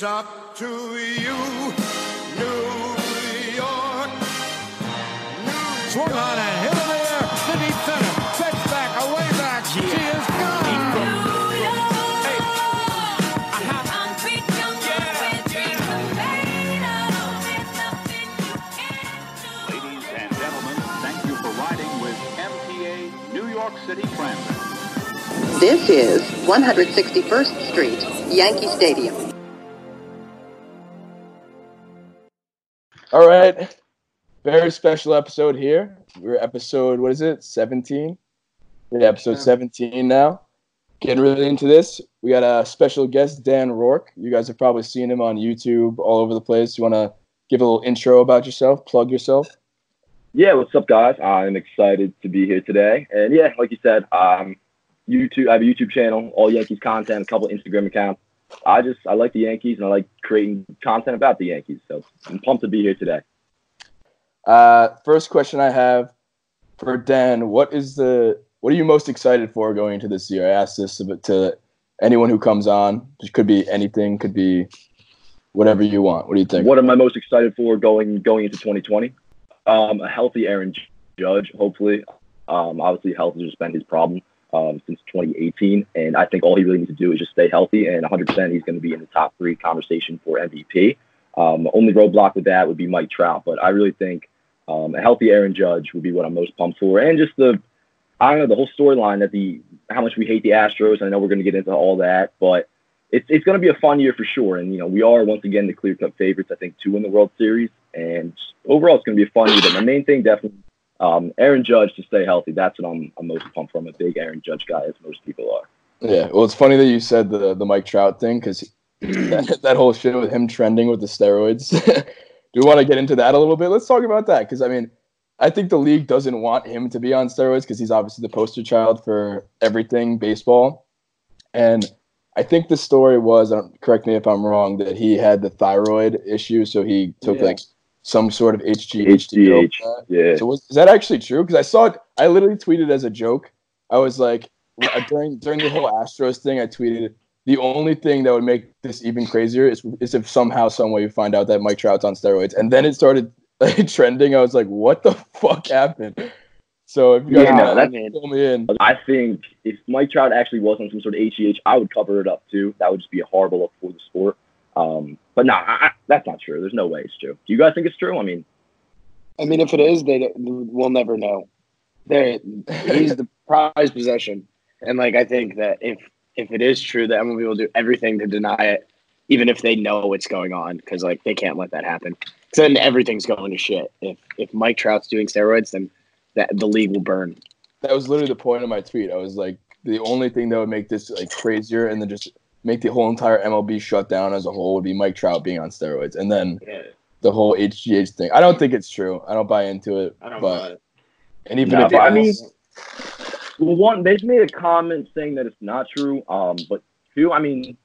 It's up to you, New York. New Swung on and hit in the air to deep center. Fetch back, away back. She is gone. Ladies and gentlemen, thank you for riding with MTA New York City Transit. This is 161st Street, Yankee Stadium. All right. Very special episode here. We're episode, what is it? 17? Yeah, episode 17 now. Getting really into this. We got a special guest, Dan Rourke. You guys have probably seen him on YouTube all over the place. You want to give a little intro about yourself, plug yourself? Yeah, what's up, guys? I'm excited to be here today. And yeah, like you said, um, YouTube. I have a YouTube channel, all Yankees content, a couple Instagram accounts. I just I like the Yankees and I like creating content about the Yankees. So I'm pumped to be here today. Uh, first question I have for Dan: What is the what are you most excited for going into this year? I asked this to anyone who comes on. It could be anything. Could be whatever you want. What do you think? What am I most excited for going going into 2020? Um, a healthy Aaron Judge, hopefully. Um, obviously, health has just been his problem um, since 2018, and I think all he really needs to do is just stay healthy. And 100%, he's going to be in the top three conversation for MVP. Um, only roadblock with that would be Mike Trout, but I really think um, a healthy Aaron Judge would be what I'm most pumped for, and just the I don't know the whole storyline that the how much we hate the Astros. I know we're going to get into all that, but it's it's going to be a fun year for sure. And you know we are once again the clear cut favorites. I think to win the World Series, and overall it's going to be a fun year. But my main thing definitely um, Aaron Judge to stay healthy. That's what I'm, I'm most pumped for. I'm a big Aaron Judge guy, as most people are. Yeah, well, it's funny that you said the the Mike Trout thing because that, that whole shit with him trending with the steroids. Do we want to get into that a little bit? Let's talk about that because I mean, I think the league doesn't want him to be on steroids because he's obviously the poster child for everything baseball, and I think the story was, correct me if I'm wrong, that he had the thyroid issue, so he took Yeah. like some sort of HGH. to deal with HGH, yeah. So was, is that actually true? Because I saw it. I literally tweeted as a joke. I was like, uh, during during the whole Astros thing, I tweeted the only thing that would make this even crazier is, is if somehow, some way, you find out that Mike Trout's on steroids, and then it started like, trending. I was like, what the fuck happened? So if you guys Yeah, know, that- fill me in. I think if Mike Trout actually was on some sort of HGH, I would cover it up too. That would just be a horrible look for the sport. Um, but no, I, I, that's not true. There's no way it's true. Do you guys think it's true? I mean, I mean, if it is, they we'll never know. There, he's the prized possession, and like I think that if if it is true, that MLB will do everything to deny it, even if they know what's going on, because like they can't let that happen. 'Cause then everything's going to shit. If if Mike Trout's doing steroids, then that the league will burn. That was literally the point of my tweet. I was like, the only thing that would make this like crazier and then just make the whole entire MLB shut down as a whole would be Mike Trout being on steroids, and then the whole HGH thing. I don't think it's true. I don't buy into it. I don't but, buy it. And even No, if but I mean, well, one they've made a comment saying that it's not true. Um, but two, I mean,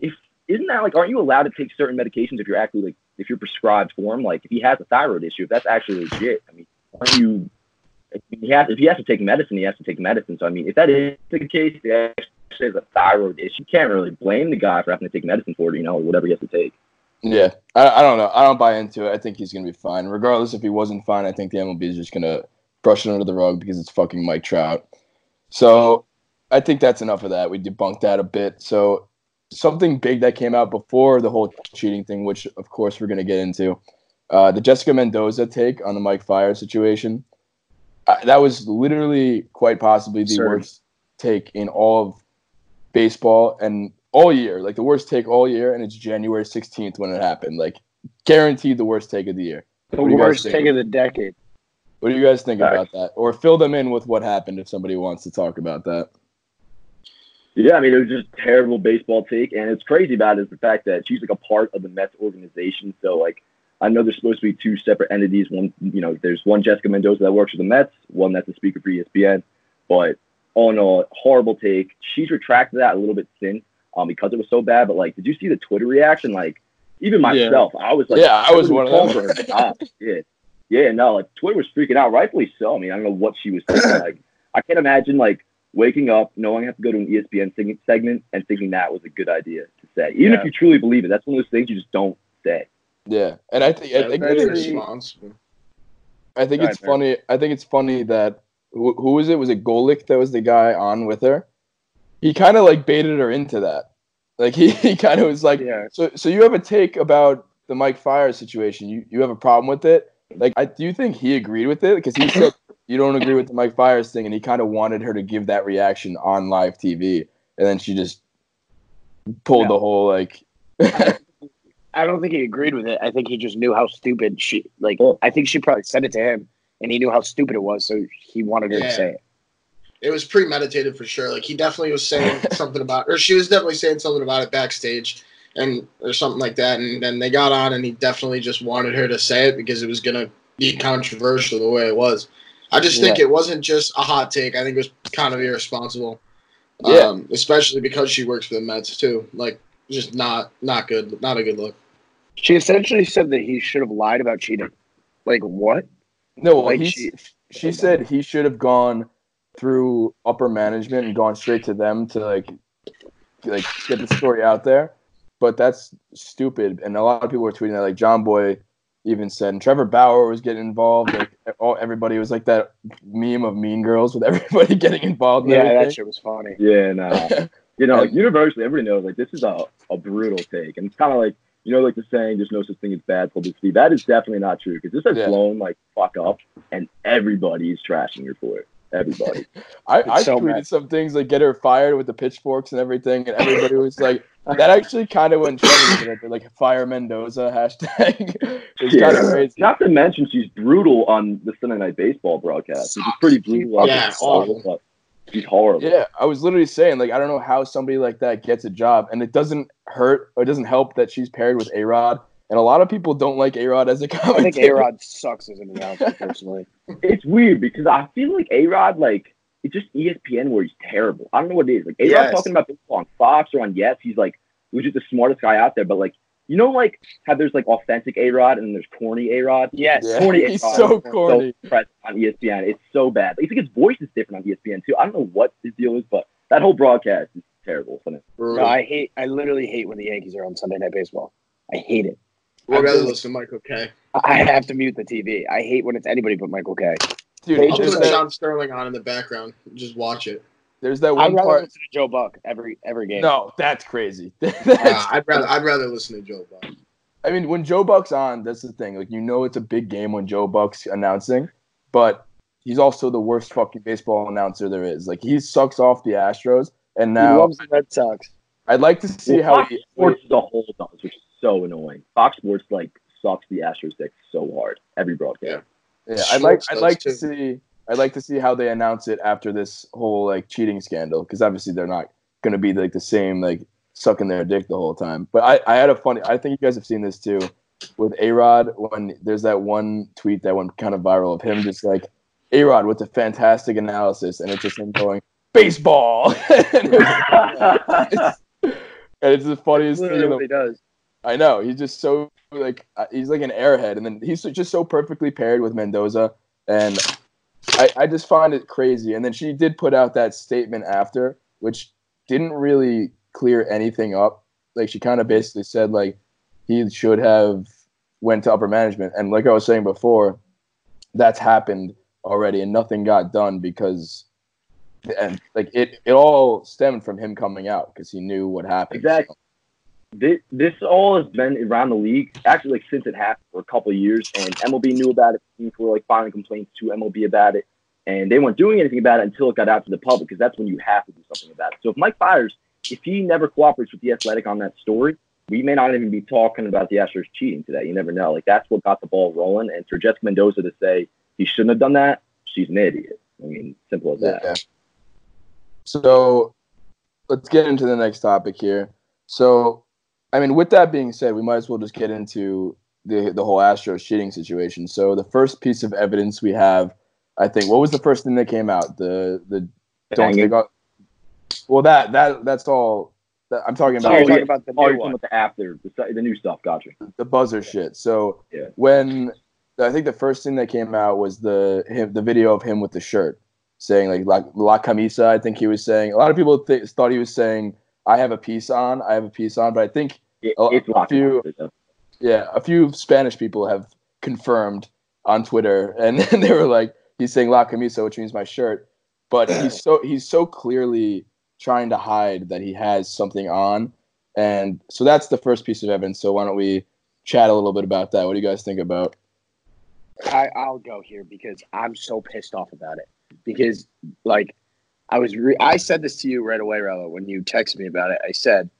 if isn't that like, aren't you allowed to take certain medications if you're actually like if you're prescribed for them? Like if he has a thyroid issue, if that's actually legit, I mean, aren't you? If he has, if he has to take medicine, he has to take medicine. So I mean, if that is the case, if he actually has a thyroid issue, you can't really blame the guy for having to take medicine for it, you know, or whatever he has to take. yeah, I, I don't know. I don't buy into it. I think he's gonna be fine, regardless if he wasn't fine. I think the MLB is just gonna brush it under the rug because it's fucking Mike Trout. So I think that's enough of that. We debunked that a bit. So something big that came out before the whole cheating thing, which of course we're gonna get into, uh, the Jessica Mendoza take on the Mike Fiers situation. Uh, that was literally quite possibly the Absurd. worst take in all of baseball and all year, like the worst take all year, and it's January 16th when it happened. Like guaranteed the worst take of the year. The What do worst think? take of the decade. What do you guys think Facts. about that? Or fill them in with what happened if somebody wants to talk about that. Yeah, I mean, it was just terrible baseball take. And it's crazy about it is the fact that she's like a part of the Mets organization. So, like, I know there's supposed to be two separate entities. One, you know, there's one Jessica Mendoza that works for the Mets, one that's a speaker for ESPN. But on a horrible take, she's retracted that a little bit since um, because it was so bad. But, like, did you see the Twitter reaction? Like, even Yeah. myself, I was like, Yeah, I was wouldn't one of them. her a god. Yeah. Yeah, no, like Twitter was freaking out, rightfully so. I mean, I don't know what she was thinking. like, I can't imagine like waking up knowing I have to go to an ESPN sing- segment and thinking that was a good idea to say. Even Yeah. if you truly believe it, that's one of those things you just don't say. Yeah, and I think I Yeah, think very it's. I think Go it's ahead, Aaron. funny. I think it's funny that who, who was it? Was it Golic that was the guy on with her? He kind of like baited her into that. Like he, he kind of was like, Yeah. so so you have a take about the Mike Fiers situation. You you have a problem with it? Like, I do you think he agreed with it? Because he said you don't agree with the Mike Fiers thing, and he kind of wanted her to give that reaction on live TV, and then she just pulled No. the whole like. I don't think he agreed with it. I think he just knew how stupid she like I think she probably said it to him and he knew how stupid it was, so he wanted her Yeah. to say it. It was premeditated for sure. Like he definitely was saying something about, or she was definitely saying something about it backstage, and or something like that. And then they got on, and he definitely just wanted her to say it because it was gonna be controversial the way it was. I just think it wasn't just a hot take. I think it was kind of irresponsible. Yeah. Um, especially because she works for the Mets too. Like, just not not good. Not a good look. She essentially said that he should have lied about cheating. Like what? No, well, Like he, she- she said he should have gone through upper management and gone straight to them to like like get the story out there. But that's stupid, and a lot of people were tweeting that. Like Jomboy even said, and Trevor Bauer was getting involved. Like all, everybody was like that meme of Mean Girls with everybody getting involved. Yeah, everything. that shit was funny. Yeah, no. you know, like universally, everybody knows like this is a, a brutal take, and it's kind of like you know, like the saying, "There's no such thing as bad publicity." That is definitely not true because this has Yeah. blown like fuck up, and everybody is trashing her for it. Everybody. I, I so tweeted bad. some things like get her fired with the pitchforks and everything, and everybody was like, that actually kind of went trending. Like fire Mendoza hashtag. it's kind of crazy. Not to mention she's brutal on the Sunday Night Baseball broadcast. She's pretty brutal. on Yeah, the- She's horrible. Yeah, I was literally saying like I don't know how somebody like that gets a job, and it doesn't hurt or it doesn't help that she's paired with A Rod, and a lot of people don't like A Rod as a I think commentator. A Rod sucks as an announcer personally. It's weird because I feel like A Rod, like, it's just ESPN where he's terrible. I don't know what it is. Like, A Rod Yes. talking about baseball on Fox or on Yes, he's like, he was just the smartest guy out there. But, like, you know, like, how there's like authentic A Rod and then there's corny A Rod? Yes. Yeah, Corny he's A-Rod so is corny. present on ESPN. It's so bad. Like, I think his voice is different on ESPN too. I don't know what his deal is, but that whole broadcast is terrible. Isn't it? No, I hate I literally hate when the Yankees are on Sunday night baseball. I hate it. I'd rather listen to Michael Kay. I have to mute the TV. I hate when it's anybody but Michael Kay. Dude, They I'll just- put that, John Sterling on in the background. Just watch it. There's that one I'd one rather part. listen to Joe Buck every every game. No, that's crazy. Uh, I'd rather I'd rather listen to Joe Buck. I mean, when Joe Buck's on, that's the thing. Like, you know, it's a big game when Joe Buck's announcing, but he's also the worst fucking baseball announcer there is. Like, he sucks off the Astros, and now he now loves the Red Sox. I'd like to see Well, how Fox he. Sports as a whole does, which is so annoying. Fox Sports like sucks the Astros dick so hard every broadcast. Yeah, I'd like I'd does like to see I'd like to see how they announce it after this whole like cheating scandal because obviously they're not going to be like the same like sucking their dick the whole time. But I I had a funny I think you guys have seen this too with A Rod when there's that one tweet that went kind of viral of him just like A Rod with a fantastic analysis and it's just him going baseball and, it's, and it's the funniest thing in the Literally does. I know he's just so like uh, he's like an airhead, and then he's just so perfectly paired with Mendoza, and I, I just find it crazy. And then she did put out that statement after, which didn't really clear anything up. Like she kind of basically said like he should have went to upper management, and like I was saying before, that's happened already, and nothing got done because. And like it, it all stemmed from him coming out because he knew what happened. Exactly. This, this all has been around the league actually like since it happened for a couple years, and MLB knew about it. Teams were like filing complaints to MLB about it, and they weren't doing anything about it until it got out to the public because that's when you have to do something about it. So if Mike Fiers if he never cooperates with the Athletic on that story, we may not even be talking about the Astros cheating today. You never know. Like that's what got the ball rolling. And for Jessica Mendoza to say he shouldn't have done that, she's an idiot. I mean, simple as that. Yeah. So let's get into the next topic here. So, I mean, with that being said, we might as well just get into the the whole Astros cheating situation. So the first piece of evidence we have, I think, what was the first thing that came out? The the don't take off. Well, that that that's all. That, I'm talking about Sorry, Oh, talking about the Oh, new you're talking about the after, the, the new stuff. Gotcha. the buzzer shit. So Yeah. when I think the first thing that came out was the him the video of him with the shirt saying like la, la camisa. I think he was saying. A lot of people th- thought he was saying I have a piece on. I have a piece on, but I think It, Oh, it's a few- yeah, a few Spanish people have confirmed on Twitter, and then they were like, he's saying La Camisa, which means my shirt. But he's so he's so clearly trying to hide that he has something on, and so that's the first piece of evidence. So why don't we chat a little bit about that? What do you guys think about? I, I'll go here because I'm so pissed off about it. Because like I was, re- I said this to you right away, Rella, when you texted me about it. I said,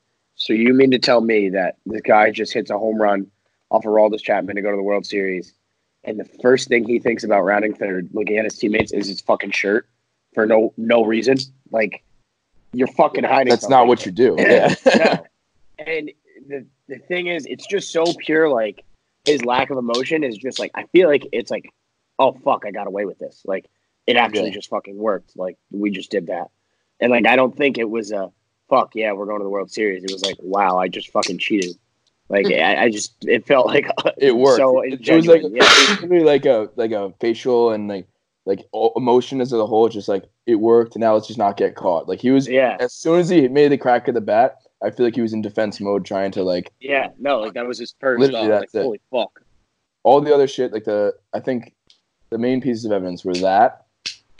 "So you mean to tell me that this guy just hits a home run off of Aroldis Chapman to go to the World Series, and the first thing he thinks about rounding third, looking at his teammates, is his fucking shirt for no no reason? Like you're fucking hiding. That's not what you do. Yeah. And the the thing is, it's just so pure. Like his lack of emotion is just like I feel like it's like, oh fuck, I got away with this. Like it actually Yeah. just fucking worked. Like we just did that. And like I don't think it was a fuck yeah, we're going to the World Series. It was like wow, I just fucking cheated. Like I, I just it felt like it worked. So it, it was like yeah. it was like a like a facial and like like emotion as a whole. Just like it worked, and now let's just not get caught. Like he was Yeah. as soon as he made the crack of the bat, I feel like he was in defense mode, trying to like Yeah, no, like that was his first Literally, thought. that's like, it. holy fuck. all the other shit. Like the I think the main pieces of evidence were that.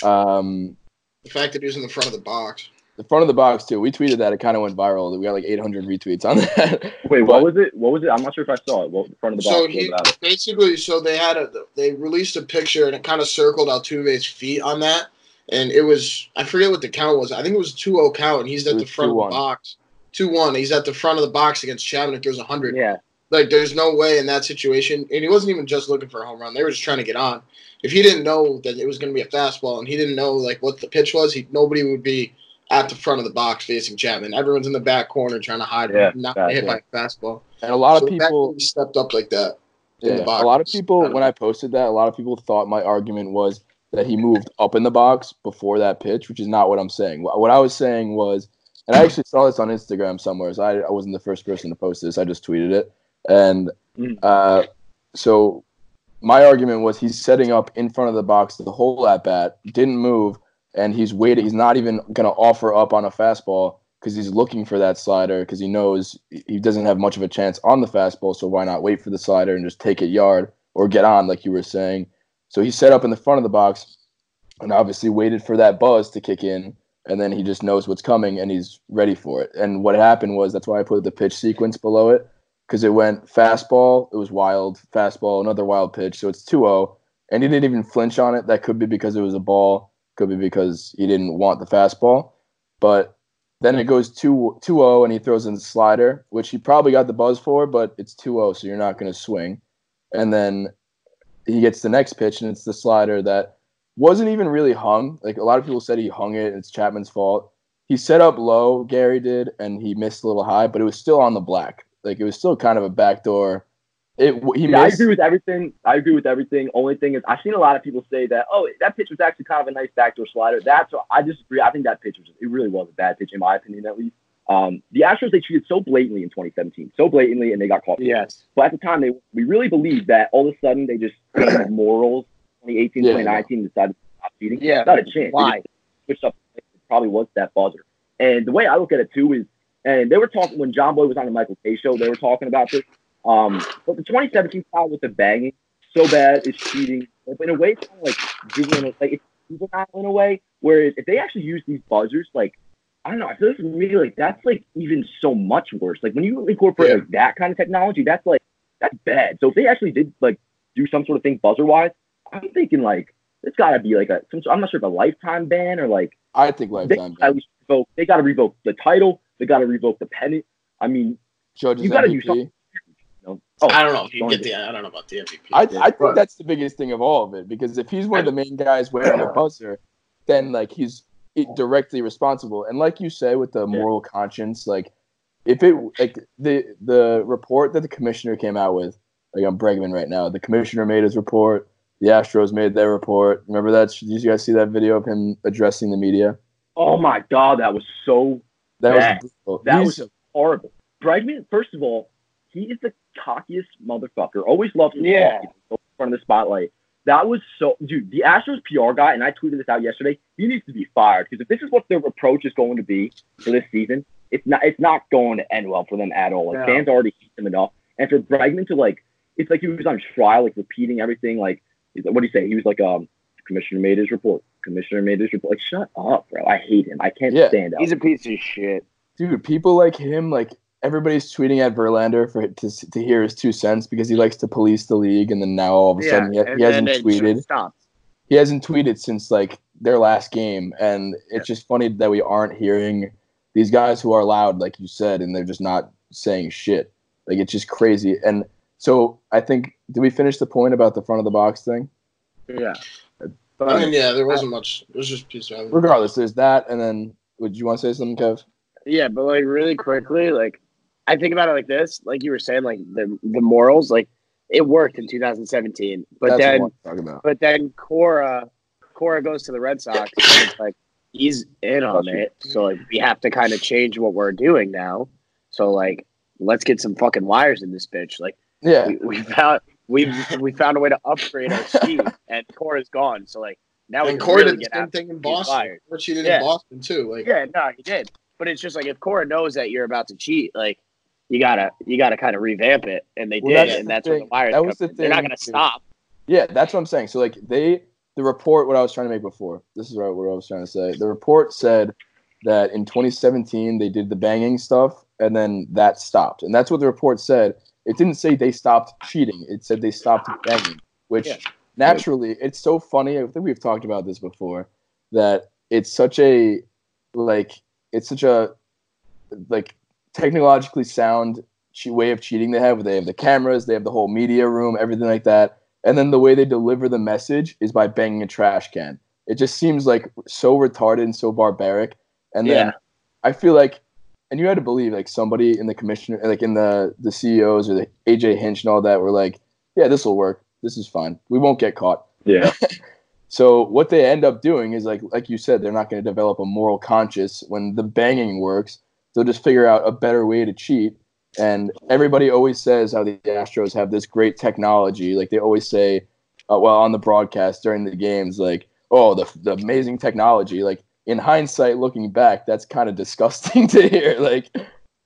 Um, The fact that he was in the front of the box. The front of the box too. We tweeted that it kind of went viral. We got like 800 retweets on that. Wait, But- what was it? What was it? I'm not sure if I saw it. What the front of the box? So he basically, so they had a they released a picture and it kind of circled Altuve's feet on that, and it was I forget what the count was. I think it was 2-0 count, and he's at the front of 2-1. the box. Two one. He's at the front of the box against Chapman. If there's a hundred, Yeah. like there's no way in that situation. And he wasn't even just looking for a home run. They were just trying to get on. If he didn't know that it was going to be a fastball and he didn't know like what the pitch was, he nobody would be at the front of the box facing Chapman. Everyone's in the back corner trying to hide, Yeah, not gotcha. hit by a fastball. and a lot So of the fact that people stepped up like that. in the Yeah, box a lot of people kind of- when I posted that, a lot of people thought my argument was that he moved up in the box before that pitch, which is not what I'm saying. What what I was saying was, and I actually saw this on Instagram somewhere. So I, I wasn't the first person to post this. I just tweeted it, and Mm. uh, so my argument was he's setting up in front of the box the whole at bat, didn't move, and he's waiting. He's not even going to offer up on a fastball because he's looking for that slider because he knows he doesn't have much of a chance on the fastball. So why not wait for the slider and just take it yard or get on, like you were saying? So he set up in the front of the box and obviously waited for that buzz to kick in. And then he just knows what's coming and he's ready for it. And what happened was that's why I put the pitch sequence below it because it went fastball, it was wild, fastball, another wild pitch. So it's 2 0. And he didn't even flinch on it. That could be because it was a ball, could be because he didn't want the fastball. But then it goes 2 0 and he throws in the slider, which he probably got the buzz for, but it's 2 0, so you're not going to swing. And then he gets the next pitch, and it's the slider that wasn't even really hung. Like a lot of people said he hung it, it's Chapman's fault. He set up low, Gary did, and he missed a little high, but it was still on the black. Like it was still kind of a backdoor. It he Yeah, I agree with everything. I agree with everything. Only thing is, I've seen a lot of people say that, oh, that pitch was actually kind of a nice backdoor slider. That's what I disagree. I think that pitch was, it really was a bad pitch, in my opinion, at least. Um, the Astros, they treated so blatantly in 2017, so blatantly, and they got caught. Yes. But at the time, they we really believed that all of a sudden they just changed morals 2018, Yeah. 2019, decided to stop cheating. Yeah, Not a chance. Why? switched up. It probably was that buzzer. And the way I look at it too is, and they were talking when Jomboy was on the Michael Kay show, they were talking about this. Um, but the 2017 foul with the banging, so bad, it's cheating. In a way, it's kind of like juvenile, like it's juvenile in a way. where if they actually use these buzzers, like I don't know, I feel like really like that's like even so much worse. Like when you incorporate Yeah. like that kind of technology, that's like that's bad. So if they actually did like do some sort of thing buzzer wise, I'm thinking like it's got to be like a some, I'm not sure if a lifetime ban or like I think they lifetime. least revoke. They got to revoke the title. They got to revoke the pennant. I mean, Judge's you got to do something. You know? Oh, I don't know if you get the. I don't know about the MVP. I, I think But- that's the biggest thing of all of it because if he's one of the main guys wearing a buzzer, then like he's directly responsible. And like you say, with the moral conscience, like if it like the the report that the commissioner came out with, like I'm Bregman right now. The commissioner made his report. The Astros made their report. Remember that? Did you guys see that video of him addressing the media? Oh my god, that was so That bad. was brutal. That He's- was horrible. Bregman, first of all, he is the cockiest motherfucker. Always loves to Yeah. talk, in front of the spotlight. That was so, dude. The Astros PR guy, and I tweeted this out yesterday. He needs to be fired because if this is what their approach is going to be for this season, it's not. It's not going to end well for them at all. Like No. fans already hate them enough, and for Bregman to like, it's like he was on trial, like repeating everything. Like, what do you say? He was like, um, commissioner made his report. Commissioner made his report. Like, shut up, bro. I hate him. I can't Yeah. stand out. He's a piece of shit. dude, people like him, like everybody's tweeting at Verlander for to to hear his two cents because he likes to police the league, and then now all of a sudden he, he hasn't tweeted. He hasn't tweeted since like their last game, and it's just funny that we aren't hearing these guys who are loud, like you said, and they're just not saying shit. Like it's just crazy. And so I think did we finish the point about the front of the box thing? Yeah. But, I mean, yeah, there wasn't much. It was just piece of. Regardless, there's that, and then would you want to say something, Kev? Yeah, but like really quickly, like I think about it like this, like you were saying, like the the morals, like it worked in 2017, but That's then want about. but then Cora Cora goes to the Red Sox, and it's like he's in on it, so like we have to kind of change what we're doing now. So like let's get some fucking wires in this bitch. Like Yeah. we, we found we we found a way to upgrade our scheme, and Cora's gone. So like now we And can Cora really did the get same thing in Boston. wires. What she did Yeah. in Boston too. Like, Yeah, no, he did. But it's just like if Cora knows that you're about to cheat, like you gotta you gotta kind of revamp it, and they Well, did, that's and the that's where the thing. wires. That was the in. They're not gonna too. stop. Yeah, that's what I'm saying. So like they the report what I was trying to make before. This is what what I was trying to say. The report said that in 2017 they did the banging stuff and then that stopped. And that's what the report said. It didn't say they stopped cheating. It said they stopped banging, which Yeah. naturally it's so funny. I think we've talked about this before that it's such a like it's such a like technologically sound way of cheating they have. Where they have the cameras, they have the whole media room, everything like that. And then the way they deliver the message is by banging a trash can. It just seems like so retarded and so barbaric. And then Yeah. I feel like, and you had to believe like somebody in the commissioner, like in the the CEOs or the AJ Hinch and all that were like, yeah, this will work. This is fine. We won't get caught. Yeah. So what they end up doing is like like you said, they're not going to develop a moral conscience when the banging works. They'll just figure out a better way to cheat. And everybody always says how the Astros have this great technology. Like they always say, uh, well, on the broadcast during the games, like, oh, the, the amazing technology. Like in hindsight, looking back, that's kind of disgusting to hear. Like,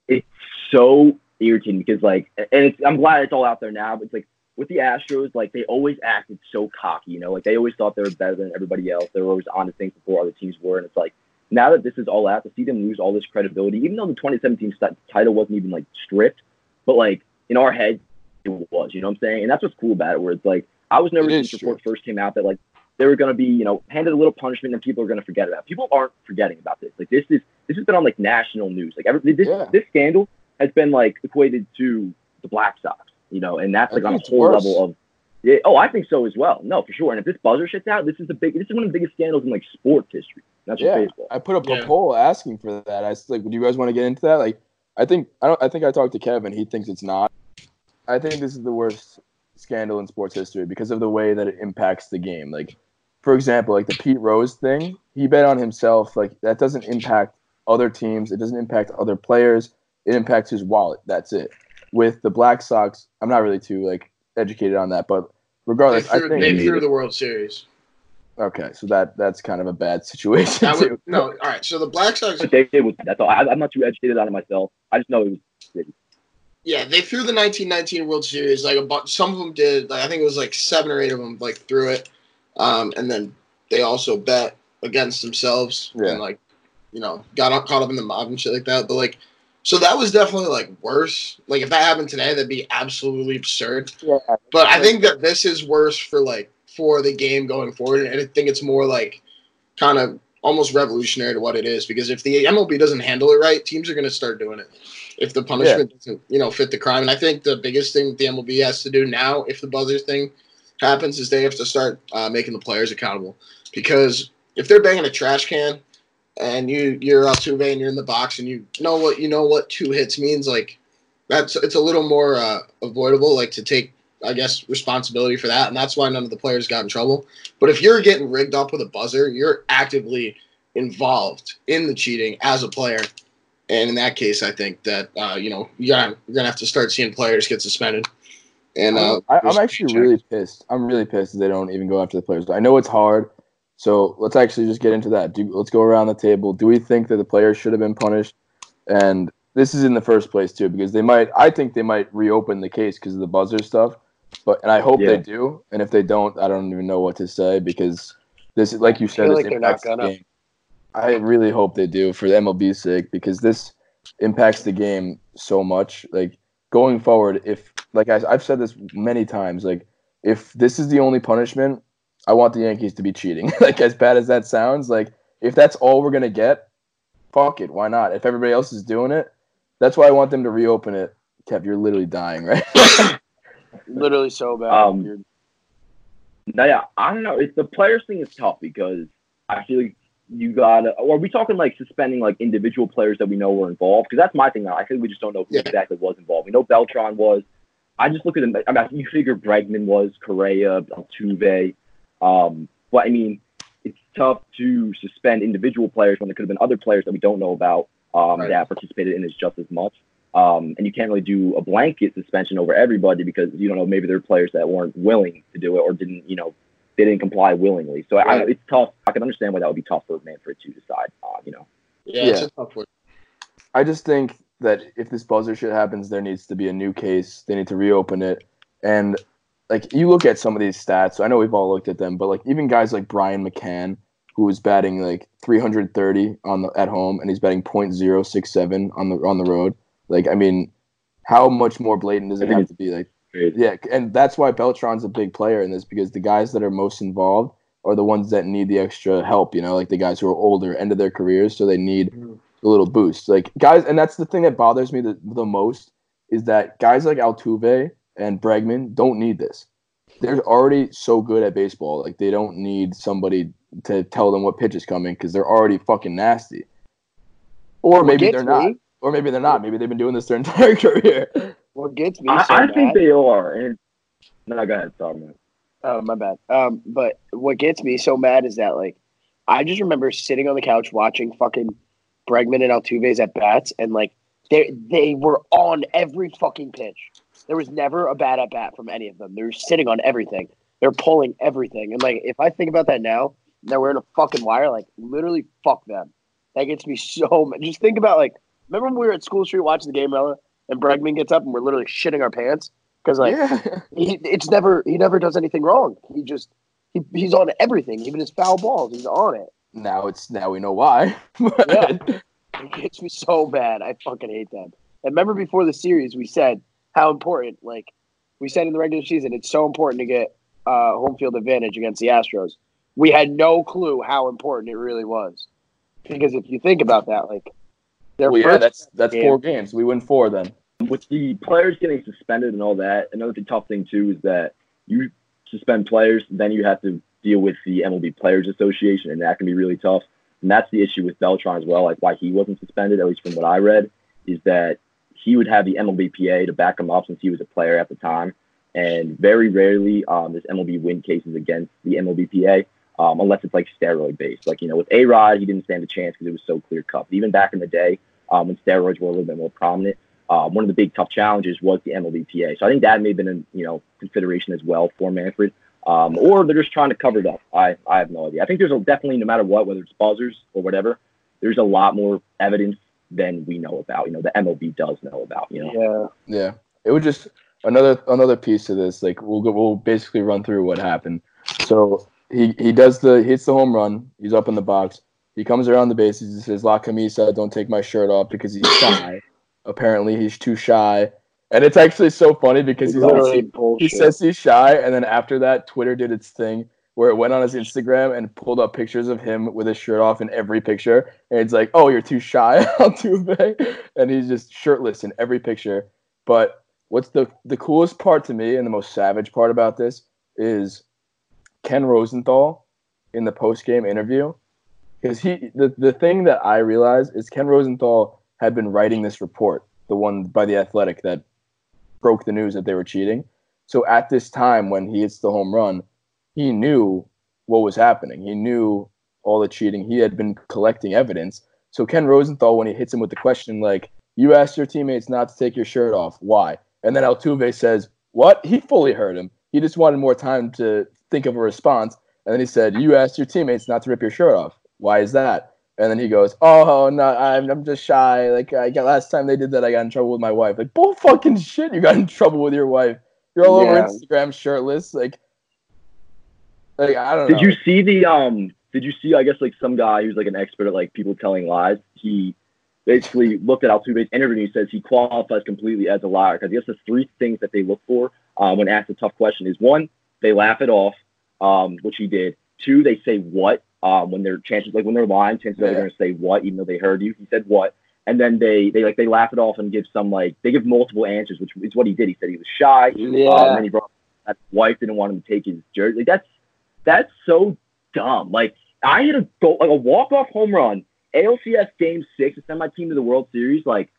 it's so irritating because like and I'm glad it's all out there now, but it's like with the Astros, like they always acted so cocky, you know, like they always thought they were better than everybody else. They were always on to things before other teams were, and it's like now that this is all out, to see them lose all this credibility, even though the 2017 st- title wasn't even like stripped, but like in our heads it was, you know what I'm saying? And that's what's cool about it, where it's like I was nervous It when this report first came out that like they were going to be, you know, handed a little punishment and people are going to forget about. it. People aren't forgetting about this. Like this is this has been on like national news. Like every, this Yeah. this scandal has been like equated to the Black Sox, you know, and that's like on a whole worse. level of. Yeah, oh, I think so as well. No, for sure. And if this buzzer shits out, this is the big. This is one of the biggest scandals in like sports history. Not just yeah, baseball. I put up a poll asking for that. I was like, would you guys want to get into that? Like, I think I don't. I think I talked to Kevin. He thinks it's not. I think this is the worst scandal in sports history because of the way that it impacts the game. Like, for example, like the Pete Rose thing. He bet on himself. Like that doesn't impact other teams. It doesn't impact other players. It impacts his wallet. That's it. With the Black Sox, I'm not really too like educated on that, but They regardless, I threw, think they threw the World Series. Okay. So that that's kind of a bad situation. That too. no, all right. So the Black Sox, But they did was that's all. I, I'm not too educated on it myself. I just know it was. yeah, they threw the 1919 World Series. Like a bunch, some of them did. Like I think it was like seven or eight of them like threw it, um, and then they also bet against themselves Yeah. and like, you know, got up, caught up in the mob and shit like that. But like, so that was definitely like worse. Like if that happened today, that'd be absolutely absurd. Yeah, But I think that this is worse for like for the game going forward, and I think it's more like kind of almost revolutionary to what it is because if the MLB doesn't handle it right, teams are going to start doing it. If the punishment doesn't, you know, fit the crime, and I think the biggest thing the MLB has to do now, if the buzzer thing happens, is they have to start uh, making the players accountable because if they're banging a trash can and you you're Altuve and you're in the box and you know what you know what two hits means, like that's it's a little more uh, avoidable, like to take I guess responsibility for that, and that's why none of the players got in trouble. But if you're getting rigged up with a buzzer, you're actively involved in the cheating as a player, and in that case, I think that uh, you know you're gonna have to start seeing players get suspended. And uh, I, I'm actually really pissed. I'm really pissed that they don't even go after the players. I know it's hard, so let's actually just get into that. Do, let's go around the table. Do we think that the players should have been punished? And this is in the first place too, because they might. I think they might reopen the case because of the buzzer stuff. But and I hope Yeah. they do. And if they don't, I don't even know what to say because this, like you said, this like they're not impacts the game. I really hope they do for the MLB's sake because this impacts the game so much. Like going forward, if like I, I've said this many times, like if this is the only punishment, I want the Yankees to be cheating. like as bad as that sounds, like if that's all we're gonna get, fuck it, why not? If everybody else is doing it, that's why I want them to reopen it. Kev, you're literally dying, right? Literally so bad. Um, dude. No, yeah, I don't know. It's the players thing is tough because I feel like you got. to Or are we talking like suspending like individual players that we know were involved? Because that's my thing now. I think we just don't know who Yeah. exactly was involved. We know Beltran was. I just look at them. I mean, you figure Bregman was, Correa, Altuve. Um, but I mean, it's tough to suspend individual players when there could have been other players that we don't know about um, Right. that participated in this just as much. Um, and you can't really do a blanket suspension over everybody because you don't know maybe there are players that weren't willing to do it or didn't you know they didn't comply willingly. So I, it's tough. I can understand why that would be tough for Manfred to decide. Uh, you know, yeah, it's Yeah. a tough one. I just think that if this buzzer shit happens, there needs to be a new case. They need to reopen it. And like you look at some of these stats, I know we've all looked at them, but like even guys like Brian McCann, who was batting like 330 on the at home and he's batting .067 on the on the road. Like I mean, how much more blatant does it I have to be? Like crazy. yeah, and that's why Beltran's a big player in this because the guys that are most involved are the ones that need the extra help. You know, like the guys who are older, end of their careers, so they need a little boost. Like guys, and that's the thing that bothers me the, the most is that guys like Altuve and Bregman don't need this. They're already so good at baseball. Like they don't need somebody to tell them what pitch is coming because they're already fucking nasty. Or maybe gets they're not. Me- Or maybe they're not. Maybe they've been doing this their entire career. What gets me I, so I mad, think they are. And no, go ahead, sorry, man. Oh, my bad. Um, but what gets me so mad is that like I just remember sitting on the couch watching fucking Bregman and Altuve's at bats, and like they they were on every fucking pitch. There was never a bad at bat from any of them. They were sitting on everything. They're pulling everything, and like if I think about that now, that we're in a fucking wire, like literally fuck them. That gets me so mad. Just think about like remember when we were at School Street watching the game, Ella, and Bregman gets up and we're literally shitting our pants because like yeah. he it's never he never does anything wrong. He just he, he's on everything, even his foul balls. He's on it. Now it's now we know why. Yeah. It gets me so bad. I fucking hate them. And remember before the series, we said how important. Like we said in the regular season, it's so important to get uh, home field advantage against the Astros. We had no clue how important it really was. Because if you think about that, like their Well, yeah, that's that's game- four games. We win four then. with the players getting suspended and all that, another tough thing too is that you suspend players, then you have to deal with the MLB Players Association, and that can be really tough. And that's the issue with Beltran as well. Like why he wasn't suspended, at least from what I read, is that he would have the MLBPA to back him up since he was a player at the time. And very rarely um, does MLB win cases against the MLBPA um, unless it's like steroid based. Like you know, with A Rod, he didn't stand a chance because it was so clear cut. But even back in the day, um, when steroids were a little bit more prominent, uh, one of the big tough challenges was the MLBPA. So I think that may have been a you know consideration as well for Manfred. Um, or they're just trying to cover it up. I, I have no idea. I think there's a, definitely no matter what, whether it's buzzers or whatever, there's a lot more evidence than we know about. You know, the MLB does know about. You know, Yeah. Yeah, it would just another another piece to this. Like we'll go, we'll basically run through what happened. So he he does the hits the home run. He's up in the box. He comes around the bases. He says, "La camisa, don't take my shirt off because he's shy." Apparently, he's too shy. And it's actually so funny because he's Literally he says he's shy, and then after that, Twitter did its thing where it went on his Instagram and pulled up pictures of him with his shirt off in every picture. And it's like, oh, you're too shy, Altuve. And he's just shirtless in every picture. But what's the, the coolest part to me and the most savage part about this is Ken Rosenthal in the post game interview. Because he the, the thing that I realized is Ken Rosenthal had been writing this report, the one by the athletic that broke the news that they were cheating. So at this time when he hits the home run, he knew what was happening. He knew all the cheating. He had been collecting evidence. So Ken Rosenthal, when he hits him with the question like, "You asked your teammates not to take your shirt off. Why?" and then Altuve says, "What?" He fully heard him. He just wanted more time to think of a response. And then he said, "You asked your teammates not to rip your shirt off. Why is that?" And then he goes, "Oh no, I'm, I'm just shy. Like I got last time they did that, I got in trouble with my wife. Like bull fucking shit, you got in trouble with your wife. You're all Yeah. over Instagram shirtless. Like, like I don't know. Did know. you see the um? Did you see? I guess like some guy who's like an expert at like people telling lies. He basically looked at Altuve's interview and he says he qualifies completely as a liar because I guess the three things that they look for uh, when asked a tough question is one, they laugh it off, um, which he did. Two, they say what um, when their chances like when they're lying, chances are they're going to say what even though they heard you. He said what. And then they, they like they laugh it off and give some like they give multiple answers, which is what he did. He said he was shy. Yeah. Um, and then he brought that his wife didn't want him to take his jersey. Like that's that's so dumb. Like I hit a goal, like a walk off home run, ALCS Game Six to send my team to the World Series. Like,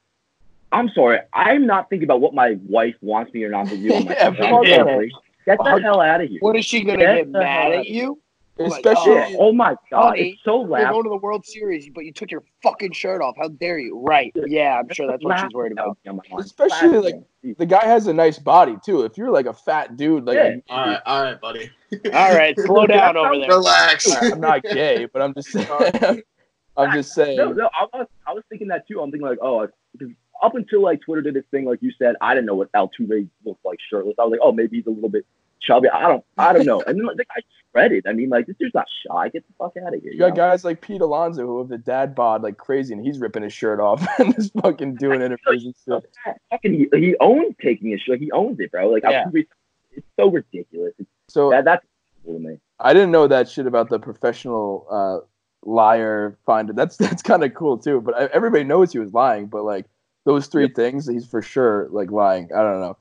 I'm sorry, I'm not thinking about what my wife wants me or not to do. Yeah, yeah. Get the hell out of here. What is she gonna Get get mad at you? Especially Yeah. Oh my god, Honey, it's so We're going to the World Series, but you took your fucking shirt off. How dare you? Right. Yeah, I'm sure that's what she's worried about. Especially, like, the guy has a nice body too. If you're like a fat dude, like Yeah. All right, all right, buddy. All right, slow down over there. Relax. I'm not gay, but I'm just saying. I'm just saying. No, no, I was, I was thinking that too. I'm thinking like, oh, because up until like Twitter did its thing, like you said, I didn't know what Altuve looked like shirtless. I was like, oh, maybe he's a little bit chubby. I don't, I don't know. And then like, the guy shredded. I mean, like this dude's not shy. Get the fuck out of here. You got know? guys like Pete Alonso who have the dad bod like crazy, and he's ripping his shirt off and just fucking doing interviews and shit. Fucking, he, he owns taking his shirt. He owns it, bro. Like Yeah. Altuve, it's so ridiculous. It's, So that, that's cool to me. I didn't know that shit about the professional uh, liar finder. That's that's kind of cool too. But I, everybody knows he was lying. But like those three things, he's for sure like lying. I don't know.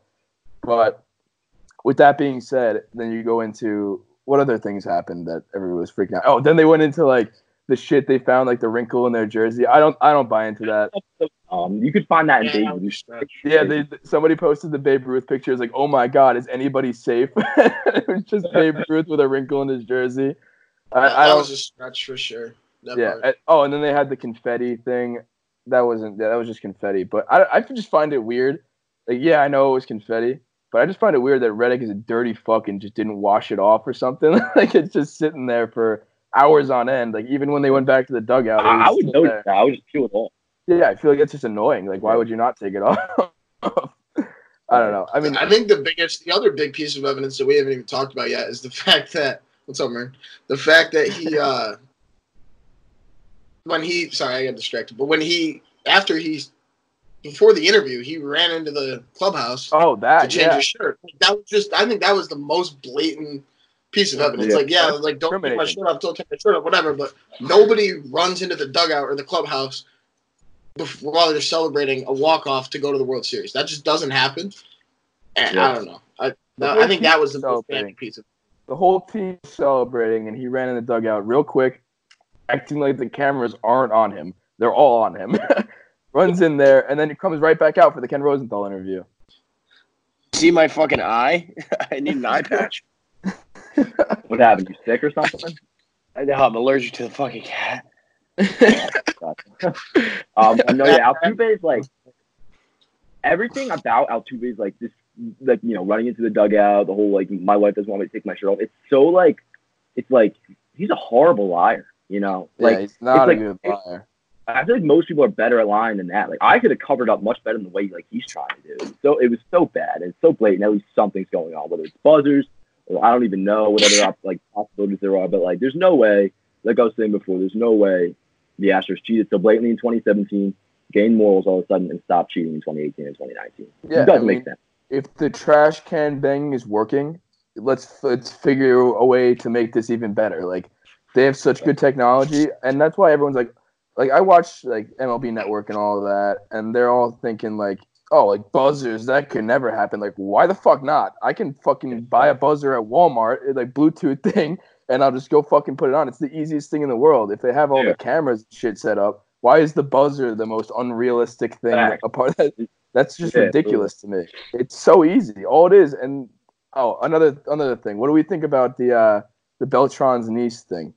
But with that being said, then you go into what other things happened that everyone was freaking out. Oh, then they went into like the shit they found, like the wrinkle in their jersey. I don't I don't buy into that. Um, you could find that in Yeah, Babe Ruth. Yeah, they, somebody posted the Babe Ruth picture. It's like, oh my god, is anybody safe? it was just Babe Ruth with a wrinkle in his jersey. I, that I that don't. was a stretch for sure. That Yeah. part. oh, and then they had the confetti thing. That wasn't. Yeah, that was just confetti. But I, I just find it weird. Like, yeah, I know it was confetti, but I just find it weird that Reddick is a dirty fuck and just didn't wash it off or something. like it's just sitting there for hours on end. Like even when they went back to the dugout, I, I would still notice that. I would just peel it off. Yeah, I feel like it's just annoying. Like, why would you not take it off? I don't know. I mean, I think the biggest, the other big piece of evidence that we haven't even talked about yet is the fact that what's up, man? The fact that he, uh when he, sorry, I got distracted, but when he, after he's, before the interview, he ran into the clubhouse oh, that to that change yeah. his shirt. That was just, I think that was the most blatant piece of evidence. Yeah. Like, yeah, like don't take my shirt off, don't take my shirt off, whatever. But nobody runs into the dugout or the clubhouse before, while they're celebrating a walk off to go to the World Series. That just doesn't happen. And I don't know. I, The I think that was the most celebrating. panic piece of. the whole team celebrating, and he ran in the dugout real quick, acting like the cameras aren't on him. They're all on him. Runs in there, and then he comes right back out for the Ken Rosenthal interview. See my fucking eye? I need an eye patch. What happened? You sick or something? I know I'm allergic to the fucking cat. um, no, yeah, Altuve is like everything about Altuve is like this, like you know, running into the dugout. The whole like, my wife doesn't want me to take my shirt off. It's so like, it's like he's a horrible liar. You know, Yeah, like he's not a like- good liar. I feel like most people are better at lying than that. Like I could have covered up much better than the way like he's trying to do. So it was so bad and so blatant. At least something's going on, whether it's buzzers or I don't even know what other like possibilities there are. But like, there's no way. Like I was saying before, there's no way the Astros cheated so blatantly in 2017, gained morals all of a sudden, and stopped cheating in 2018 and 2019. Yeah, it doesn't I make sense. If the trash can banging is working, let's let's figure a way to make this even better. Like they have such good technology, and that's why everyone's like, like I watch like MLB Network and all of that, and they're all thinking like, oh, like buzzers that could never happen. Like why the fuck not? I can fucking buy a buzzer at Walmart, like Bluetooth thing, and I'll just go fucking put it on. It's the easiest thing in the world. If they have all Yeah. the cameras and shit set up, why is the buzzer the most unrealistic thing apart? That that's just Yeah, ridiculous to me. It's so easy. All it is, and oh, another another thing. What do we think about the uh the Beltran's niece thing?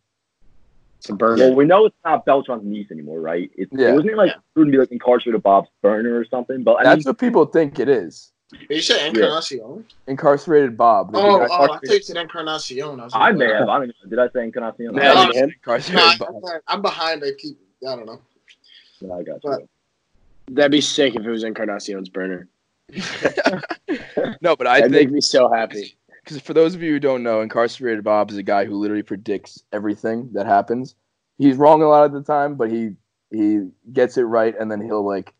It's a burner. Well, we know it's not Beltran's niece anymore, right? It, Yeah. Wasn't it like going to be like incarcerated Bob's burner or something? But I That's mean, what people think it is. Did you say Encarnacion? Incarcerated Bob. The Oh, guy- oh, I thought you said Encarnacion. I, was I may have. I don't know. Did I say Encarnacion? Yeah, No, you did. Incarcerated No, Bob. I- I'm behind. I keep. I don't know. No, I got you. That'd be sick if it was Encarnacion's burner. no, but I That'd make me so happy. Because for those of you who don't know, incarcerated Bob is a guy who literally predicts everything that happens. He's wrong a lot of the time, but he he gets it right, and then he'll like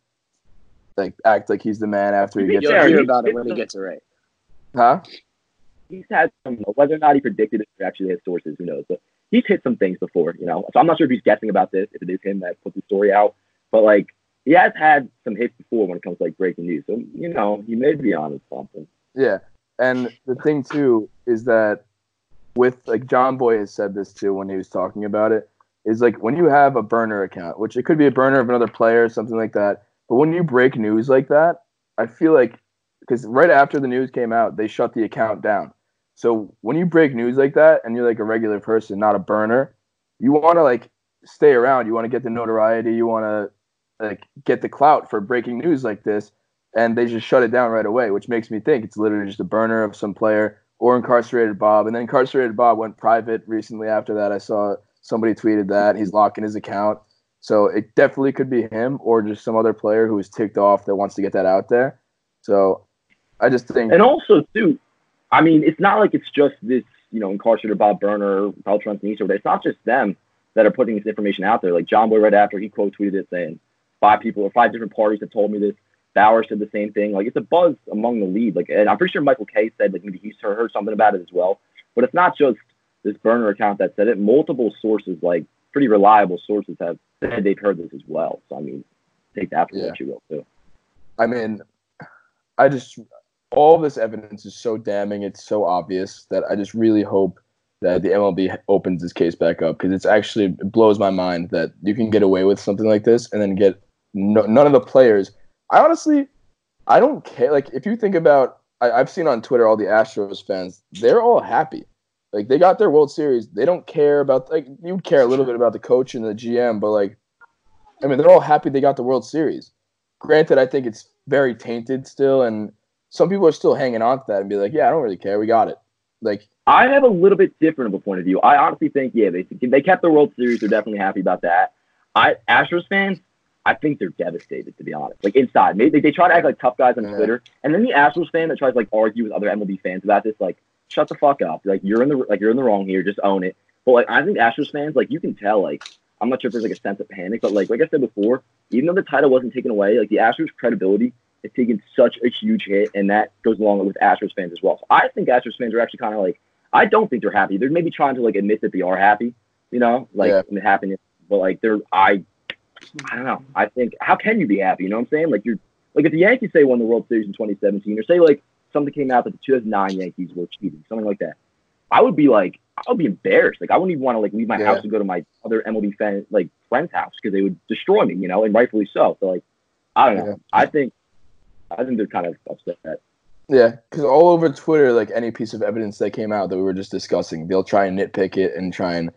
like act like he's the man after he gets You'll Yeah, hear he- about it when he gets it right. huh. He's had some, whether or not he predicted it or actually has sources, who knows? But he's hit some things before, you know. So I'm not sure if he's guessing about this, if it is him that put the story out. But like, he has had some hits before when it comes to like breaking news. So you know, he may be on to something. Yeah, and the thing too is that with like Jomboy has said this too when he was talking about it is like when you have a burner account, which it could be a burner of another player or something like that, but when you break news like that, I feel like because right after the news came out, they shut the account down. So when you break news like that and you're like a regular person, not a burner, you want to like stay around. You want to get the notoriety. You want to like get the clout for breaking news like this and they just shut it down right away, which makes me think it's literally just a burner of some player or incarcerated Bob. And then incarcerated Bob went private recently after that. I saw somebody tweeted that he's locking his account. So it definitely could be him or just some other player who is ticked off that wants to get that out there. So I just think And also, too, I mean, it's not like it's just this, you know, incarcerated Bob Burner, Beltran's niece, or. It's not just them that are putting this information out there. Like Jomboy, right after he quote tweeted it saying, five people or five different parties have told me this. Bauer said the same thing. Like it's a buzz among the league. Like, and I'm pretty sure Michael Kay said like maybe he's heard, heard something about it as well. But it's not just this burner account that said it. Multiple sources, like pretty reliable sources, have said they've heard this as well. So I mean, take that for Yeah. what you will too. I mean, I just all this evidence is so damning. It's so obvious that I just really hope that the MLB opens this case back up because it's actually it blows my mind that you can get away with something like this and then get no, none of the players. I honestly, I don't care. Like if you think about, I, I've seen on Twitter all the Astros fans. They're all happy. Like they got their World Series. They don't care about like you would care a little bit about the coach and the GM, but like, I mean, they're all happy they got the World Series granted, I think it's very tainted still, and some people are still hanging on to that and be like, "Yeah, I don't really care. We got it." Like, I have a little bit different of a point of view. I honestly think, yeah, they they kept the World Series. They're definitely happy about that. I Astros fans, I think they're devastated to be honest. Like inside, maybe they, they try to act like tough guys on Yeah. Twitter, and then the Astros fan that tries to like argue with other MLB fans about this, like, shut the fuck up. Like you're in the like you're in the wrong here. Just own it. But like I think Astros fans, like you can tell, like I'm not sure if there's like a sense of panic, but like like I said before, even though the title wasn't taken away, like the Astros credibility is taking such a huge hit, and that goes along with Astros fans as well. So I think Astros fans are actually kind of like I don't think they're happy. They're maybe trying to like admit that they are happy, you know, like Yeah. happiness, but like they're I I don't know. I think how can you be happy? You know what I'm saying? Like you're like if the Yankees say won the World Series in 2017, or say like something came out that the 2009 Yankees were cheating, something like that. I would be like, I would be embarrassed. Like I wouldn't even want to like leave my Yeah. house and go to my other MLB fan like friend's house because they would destroy me, you know, and rightfully so. So like, I don't know. Yeah. I think, I think they're kind of upset. yeah, because all over Twitter, like any piece of evidence that came out that we were just discussing, they'll try and nitpick it and try and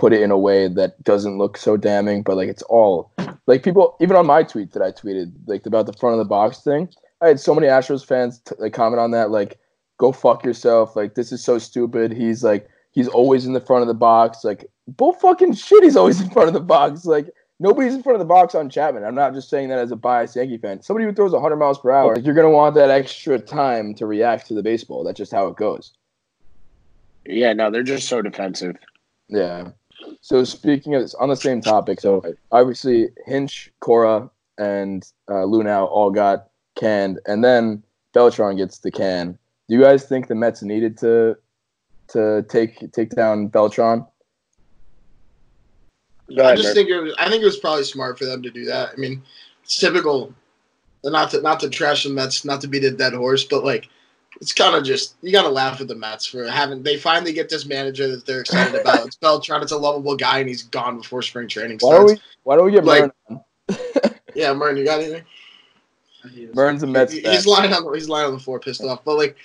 put it in a way that doesn't look so damning. But like, it's all like people, even on my tweet that I tweeted, like about the front of the box thing. I had so many Astros fans t- like comment on that, like, "Go fuck yourself!" Like, this is so stupid. He's like, he's always in the front of the box. Like, bull fucking shit. He's always in front of the box. Like, nobody's in front of the box on Chapman. I'm not just saying that as a biased Yankee fan. Somebody who throws 100 miles per hour, you're gonna want that extra time to react to the baseball. That's just how it goes. Yeah, no, they're just so defensive. Yeah. So speaking of this, on the same topic, so obviously Hinch, Cora, and uh, Luhnow all got canned, and then Beltran gets the can. Do you guys think the Mets needed to to take take down Beltran? Go I just Murph. think it was. I think it was probably smart for them to do that. I mean, it's typical. Not to not to trash the Mets, not to beat a dead horse, but like, it's kind of just you gotta laugh at the Mets for having. They finally get this manager that they're excited about. It's Beltran. It's a lovable guy, and he's gone before spring training Why don't starts. we Why don't we get Like- Mern? Yeah, Mern, you got anything? Mern's a Mets He- he's lying on the he's lying on the floor, pissed off. But like,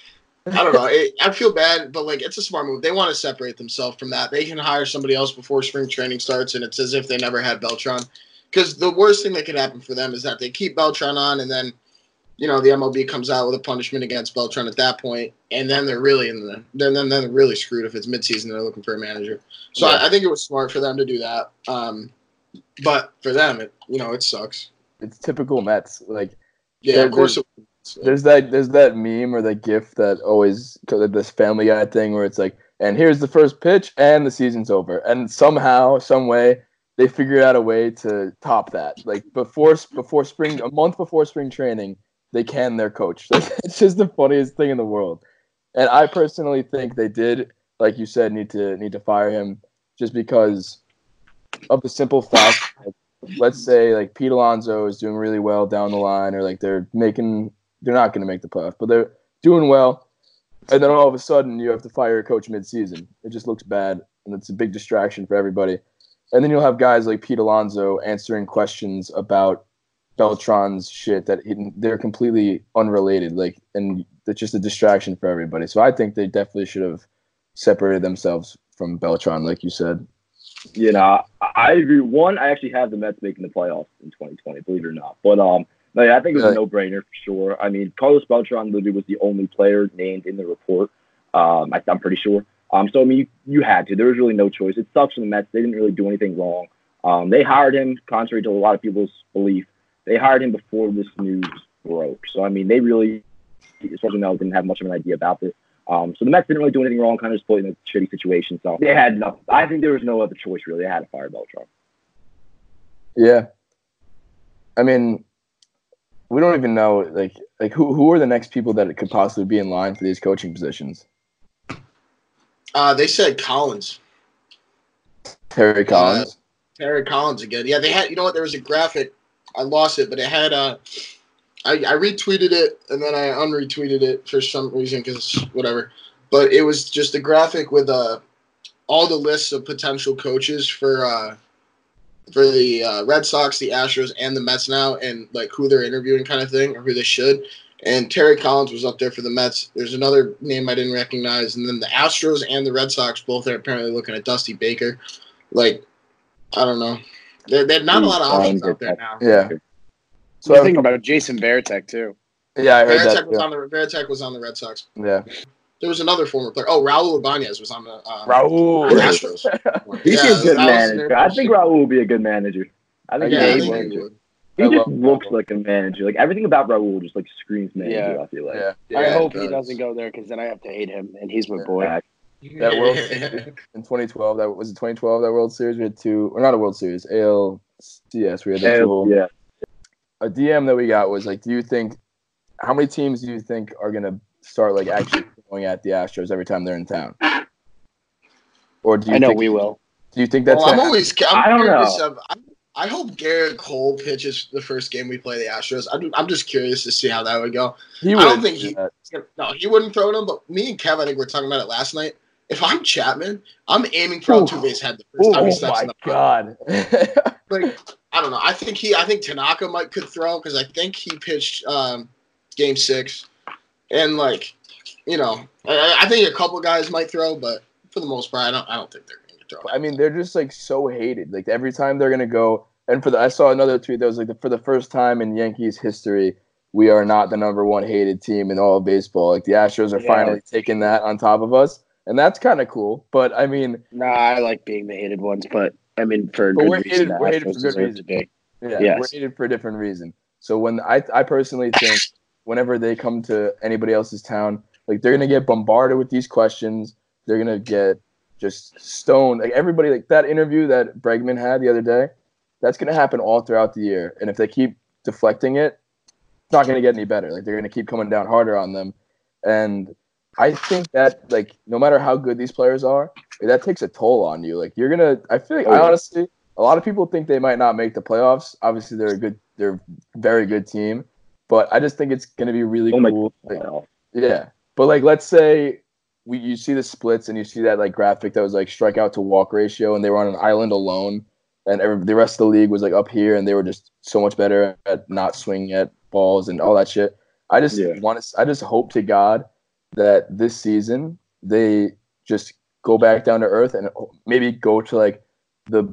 I don't know. It, I feel bad, but like, it's a smart move. They want to separate themselves from that. They can hire somebody else before spring training starts, and it's as if they never had Beltran. Because the worst thing that could happen for them is that they keep Beltran on, and then, you know, the MLB comes out with a punishment against Beltran at that point, and then they're really in the then then, then they're really screwed if it's midseason. They're looking for a manager. So I, I think it was smart for them to do that. Um, but for them, it you know, it sucks. It's typical Mets. Like Yeah, of course. It, there's that there's that meme or that gif that always this Family Guy thing where it's like, and here's the first pitch and the season's over, and somehow, some way, they figured out a way to top that. Like before before spring, a month before spring training, they can their coach. It's just the funniest thing in the world. And I personally think they did, like you said, need to need to fire him just because of the simple fact. Like, let's say like Pete Alonso is doing really well down the line, or like they're making they're not going to make the playoff, but they're doing well. And then all of a sudden, you have to fire a coach mid-season. It just looks bad, and it's a big distraction for everybody. And then you'll have guys like Pete Alonso answering questions about Beltran's shit that he, they're completely unrelated, like, and it's just a distraction for everybody. So I think they definitely should have separated themselves from Beltran, like you said. You know, I, agree. One, I actually have the Mets making the playoffs in 2020, believe it or not. But um, no, yeah, I think it was a no-brainer for sure. I mean, Carlos Beltran literally was the only player named in the report. Um, I, I'm pretty sure. Um, so I mean, you, you had to. There was really no choice. It sucks for the Mets. They didn't really do anything wrong. Um, they hired him, contrary to a lot of people's belief. They hired him before this news broke. So I mean, they really, as far as we know, didn't have much of an idea about this. Um, so the Mets didn't really do anything wrong, kind of just put in a shitty situation. So they had no. I think there was no other choice really. They had to fire Beltran. Yeah. I mean, we don't even know like like who who are the next people that could possibly be in line for these coaching positions. uh, they said Collins. Terry Collins. Terry Collins again. Yeah, they had. You know what? There was a graphic. I lost it, but it had. Uh, I, I retweeted it and then I unretweeted it for some reason because whatever. But it was just a graphic with uh, all the lists of potential coaches for uh, for the uh, Red Sox, the Astros, and the Mets now, and like who they're interviewing, kind of thing, or who they should. And Terry Collins was up there for the Mets. There's another name I didn't recognize, and then the Astros and the Red Sox both are apparently looking at Dusty Baker. Like, I don't know. There, there's not a lot of options out there now. Yeah. So I'm thinking about Jason Varitek too. Yeah, I heard Varitek that. was too. on the Varitek was on the Red Sox. Yeah. There was another former player. Oh, Raul Ibanez was on the um, Raul. Astros. He'd Yeah, be a good manager. I think Raul would be a good manager. I think Yeah, he's I a think good he would. He I just looks Raul. like a manager. Like everything about Raul just like screams manager. Yeah. I feel like. Yeah. I hope it he does. doesn't go there because then I have to hate him, and he's my boy. Yeah. That World Series in 2012. That was it. 2012. That World Series. We had two, or not a World Series. ALCS. We had the Hell, two. yeah. A DM that we got was like, do you think? How many teams do you think are gonna start like actually going at the Astros every time they're in town? Or do you I know think, we will. Do you think that's? Well, I'm gonna always. I'm I don't curious know. Of, I, I hope Gerrit Cole pitches the first game we play the Astros. I'm, I'm just curious to see how that would go. He I don't think he. yeah. No, he wouldn't throw them. But me and Kev, I think we are talking about it last night. If I'm Chapman, I'm aiming for Ooh. Altuve's head the first time he Oh steps in my the god. like I don't know. I think he I think Tanaka might could throw because I think he pitched um, game six, and like you know I, I think a couple guys might throw, but for the most part, I don't I don't think they're going to throw. I mean, they're just like so hated. Like every time they're gonna go, and for the I saw another tweet that was like the, for the first time in Yankees history, we are not the number one hated team in all of baseball. Like the Astros are Yeah. finally taking that on top of us, and that's kind of cool. But I mean, Nah, I like being the hated ones, but I mean for But good we're hated- we're hated for good reason. yeah, Yes. we're hated for a different reason. So when I I personally think whenever they come to anybody else's town, like they're gonna get bombarded with these questions. They're gonna get just stoned. Like everybody, like that interview that Bregman had the other day, that's gonna happen all throughout the year. And if they keep deflecting it, it's not gonna get any better. Like they're gonna keep coming down harder on them. And I think that like no matter how good these players are, that takes a toll on you. Like you're gonna. I feel like Oh, I honestly, a lot of people think they might not make the playoffs. Obviously, they're a good, they're a very good team, but I just think it's gonna be really Don't cool. like, yeah, but like let's say we you see the splits and you see that like graphic that was like strikeout to walk ratio, and they were on an island alone, and every, the rest of the league was like up here, and they were just so much better at not swinging at balls and all that shit. I just Yeah. want to. I just hope to God that this season they just go back down to earth and maybe go to like the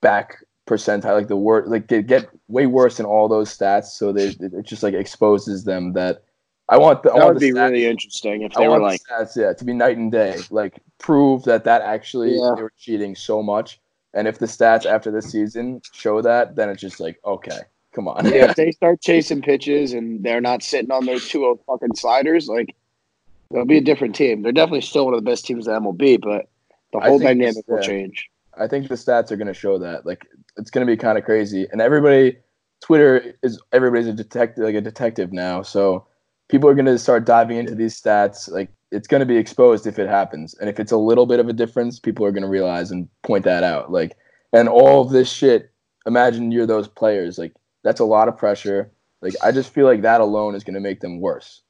back percentile, like the word, like get, get way worse in all those stats. So they it just like exposes them that I want the I That want would be stats- really interesting if I they were want like, the stats, yeah, to be night and day. Like prove that that actually Yeah. they were cheating so much. And if the stats after this season show that, then it's just like okay, come on. yeah, if they start chasing pitches and they're not sitting on their two fucking sliders, like they'll be a different team. They're definitely still one of the best teams in MLB, but the whole dynamic this- will yeah. change. I think the stats are going to show that. Like, it's going to be kind of crazy. And everybody, Twitter is everybody's a detective, like a detective now. So people are going to start diving into these stats. Like, it's going to be exposed if it happens. And if it's a little bit of a difference, people are going to realize and point that out. Like, and all of this shit. Imagine you're those players. Like, that's a lot of pressure. Like, I just feel like that alone is going to make them worse.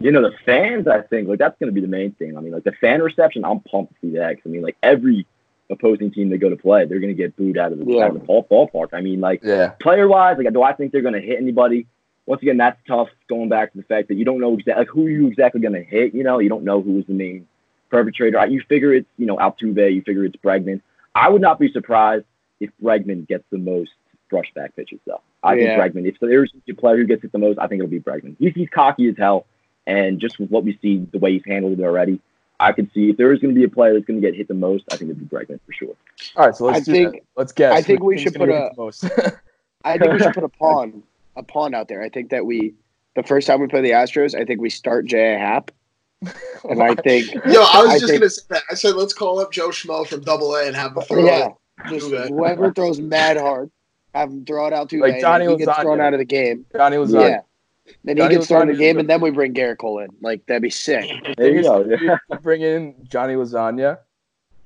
You know, the fans, I think, like that's going to be the main thing. I mean, like the fan reception, I'm pumped to see that. 'cause, I mean, like every opposing team they go to play, they're going to get booed out of the, Yeah. out of the ball, ballpark. I mean, like Yeah. player wise, like do I think they're going to hit anybody? Once again, that's tough. Going back to the fact that you don't know exactly like, who you exactly going to hit. You know, you don't know who is the main perpetrator. You figure it's you know Altuve. You figure it's Bregman. I would not be surprised if Bregman gets the most brushback pitches, though. I Yeah. think Bregman. If there's a player who gets it the most, I think it'll be Bregman. He's, he's cocky as hell, and just with what we see, the way he's handled it already, I could see if there is going to be a player that's going to get hit the most, I think it'd be Bregman for sure. All right. So let's I do think- that. Let's guess. I think we should put get a- most. I think we should put a pawn, a pawn out there. I think that we, the first time we play the Astros, I think we start J.A. Happ, and I think, Yo, I was I just think- gonna say that. I said let's call up Joe Schmo from Double A and have him throw yeah, just whoever throws mad hard, have him throw it out to Like A, Johnny and he gets Lasagna. thrown out of the game. Johnny was Yeah. Then he Johnny gets thrown in the Lasagna's game, and then we bring Gerrit Cole in. Like that'd be sick. There you go. you bring in Johnny Lasagna,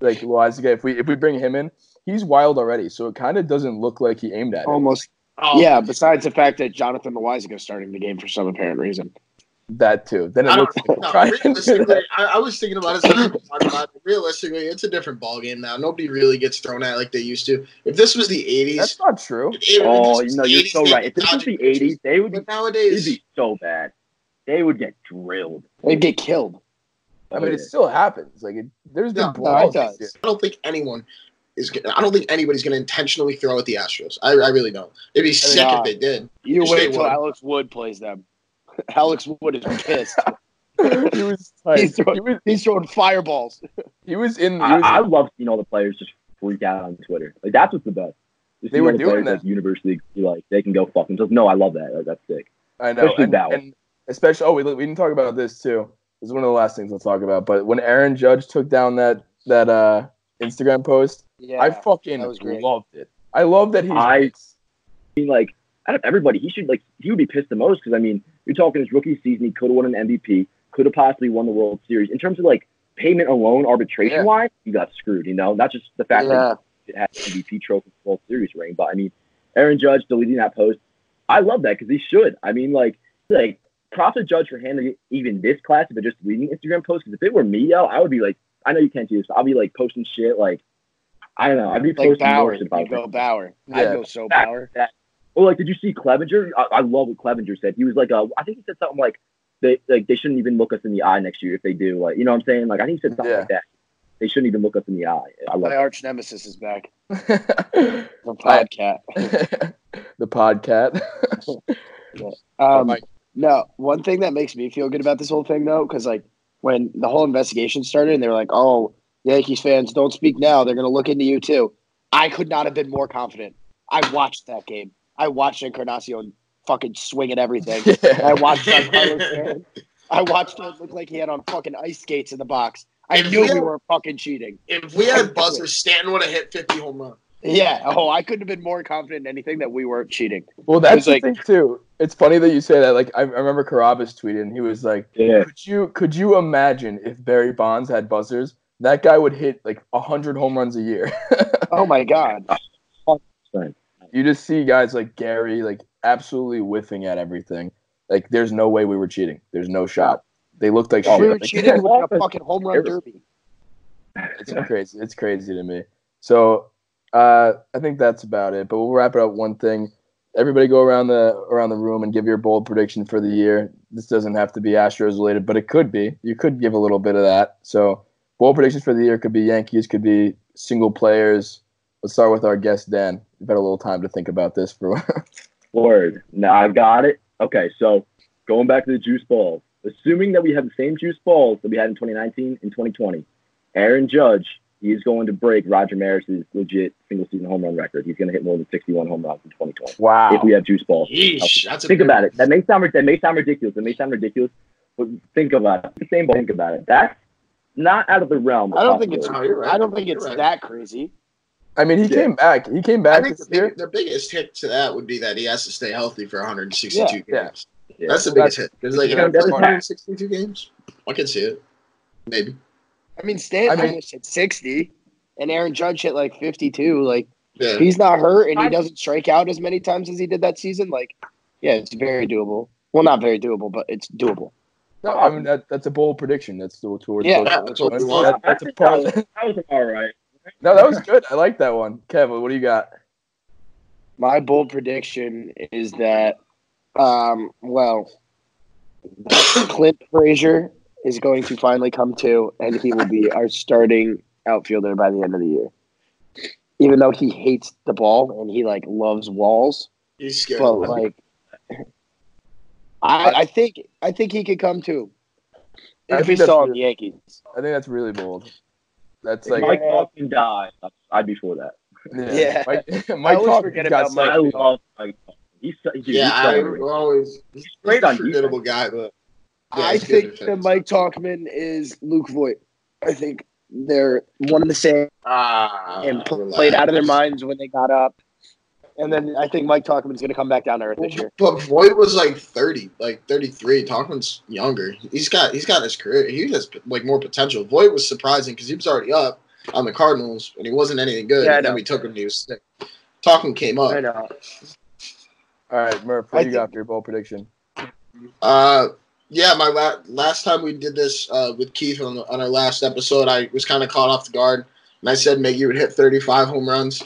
like Loaisiga, if we if we bring him in, he's wild already. So it kind of doesn't look like he aimed at it. Almost. Oh, Yeah. Besides the fact that Jonathan Loaisiga is starting the game for some apparent reason. That too. Then it I looks like know. to realistically. I, I was thinking about it. so about it. Realistically, it's a different ball game now. Nobody really gets thrown at like they used to. If this was the '80s, That's not true. if Oh, you know, you're 80s, so right. If this was dodging the pitches. 80s, they would But it'd nowadays, be so bad. They would get drilled. They'd get killed. I mean, it still happens. Like it, there's been No, no, balls. it does. I don't think anyone is. I don't think anybody's going to intentionally throw at the Astros. I, I really don't. It'd be sick nah. if uh, they did. You wait they till. Alex Wood plays them. Alex Wood is pissed. he was tight. He's throwing- He was He's throwing fireballs. he was in. He I, was, I love seeing all the players just freak out on Twitter. Like that's what's the best. Just They seeing were all the doing players, that. Like, university, be like they can go fuck themselves. No, I love that. Like, that's sick. I know, especially and, Bauer. and especially. Oh, we we didn't talk about this too. This is one of the last things we'll talk about. But when Aaron Judge took down that that uh Instagram post, Yeah. I fucking was loved it. I love that he's. I- I mean, like out of everybody, he should like he would be pissed the most because I mean, you're talking his rookie season, he could have won an MVP, could have possibly won the World Series. In terms of like payment alone, arbitration wise, he got screwed. You know, not just the fact Yeah. that it had MVP trophy World Series ring, but I mean, Aaron Judge deleting that post, I love that because he should. I mean, like like props to Judge for handling it even this class, but just reading Instagram posts. Because if it were me, yo, I would be like, I know you can't do this, but I'll be like posting shit like. I don't know. I'd be Like posting Bauer. You about go Bauer. Yeah. I'd go so Bauer. that- Well, like, did you see Clevinger? I, I love what Clevinger said. He was like, uh, I think he said something like, they like they shouldn't even look us in the eye next year if they do. Like, you know what I'm saying? Like, I think he said something Yeah. like that. They shouldn't even look us in the eye. I love My that. arch nemesis is back. the The podcat. the podcat. Um, Mike. no, one thing that makes me feel good about this whole thing, though, because like when the whole investigation started, and they were like, "Oh, Yankees fans, don't speak now. They're going to look into you too." I could not have been more confident. I watched that game. I watched Encarnacion fucking swing at everything. I watched Giancarlo Stanton. I watched him look like he had on fucking ice skates in the box. I If knew we we had- were fucking cheating. If we had buzzers, Stanton would have hit 50 home runs. Yeah. Oh, I couldn't have been more confident in anything that we weren't cheating. Well, that's was the like- thing too. It's funny that you say that. Like I, I remember Carabas tweeted, and he was like, Yeah. "Could you could you imagine if Barry Bonds had buzzers? That guy would hit like hundred home runs a year." Oh my god. You just see guys like Gary like absolutely whiffing at everything. Like there's no way we were cheating. There's no shot. They looked like we shit. were Like, cheating with a fucking home run derby. it's crazy. It's crazy to me. So uh, I think that's about it. But we'll wrap it up. One thing. Everybody go around the around the room and give your bold prediction for the year. This doesn't have to be Astros related, but it could be. You could give a little bit of that. So bold predictions for the year could be Yankees, could be single players. Let's start with our guest Dan. You've had a little time to think about this for. Word. Now I've got it. Okay, so going back to the juice balls, assuming that we have the same juice balls that we had in 2019 and 2020, Aaron Judge, he is going to break Roger Maris's legit single season home run record. He's going to hit more than 61 home runs in 2020. wow. If we have juice balls. Yeesh, that's think about it. That may sound that may sound ridiculous. It may sound ridiculous, but think about it. The same ball. Think about it. That's not out of the realm. Of I don't think it's. possibility. No, you're right. I don't think it's You're right. that crazy. I mean, he Yeah. came back. He came back. I back think the, this year. big, the biggest hit to that would be that he has to stay healthy for 162 Yeah, games. yeah. Yeah. That's the biggest hit. Because like, uh, Yeah, if that's 162 games, I can see it. Maybe. I mean, Stan I mean- English hit sixty, and Aaron Judge hit like fifty-two. Like Yeah. if he's not hurt and he doesn't strike out as many times as he did that season. Like, yeah, it's very doable. Well, not very doable, but it's doable. No, I mean that, that's a bold prediction. That's the towards Yeah, Yeah, that's what we want. That- that's a that, part. was, that was all right. No, that was good. I like that one. Kevin, what do you got? My bold prediction is that, um, well, Clint Frazier is going to finally come to, and he will be our starting outfielder by the end of the year. Even though he hates the ball and he like loves walls, He's scared. but like, I, I think I think he could come too. I If think he saw the Yankees, I think that's really bold. That's If like Mike Hoffman died, I'd be for that. Yeah. Mike, I Mike always forget got about Mike. I love Mike He's, he's, yeah, he's I always. He's great a on formidable guy, but yeah, I think that defense. Mike Tauchman is Luke Voigt. I think they're one and the same. ah, and pl- relax. played out of their minds when they got up. And then I think Mike Tauchman's going to come back down to earth this year. But Voigt was like thirty, like thirty three. Tauchman's younger. He's got he's got his career. He has like more potential. Voigt was surprising because he was already up on the Cardinals and he wasn't anything good. Yeah, and then we took him. He was sick. Tauchman came up. I know. All right, Murph, what I do you got for your bowl prediction? Uh, yeah, my la- last time we did this uh, with Keith on, the, on our last episode, I was kind of caught off the guard, and I said Miggy would hit 35 home runs.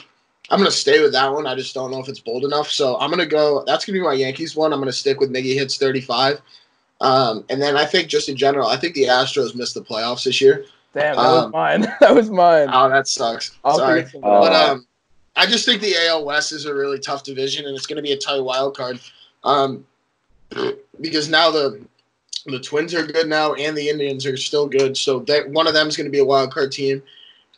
I'm gonna stay with that one. I just don't know if it's bold enough, so I'm gonna go. That's gonna be my Yankees one. I'm gonna stick with Miggy hits 35. Um, and then I think just in general, I think the Astros missed the playoffs this year. Damn, that was Um, mine. that was mine. Oh, that sucks. I'll Sorry. think of something else. But um, I just think the AL West is a really tough division, and it's going to be a tight wild card. Um, because now the the Twins are good now, and the Indians are still good. So that one of them is going to be a wild card team,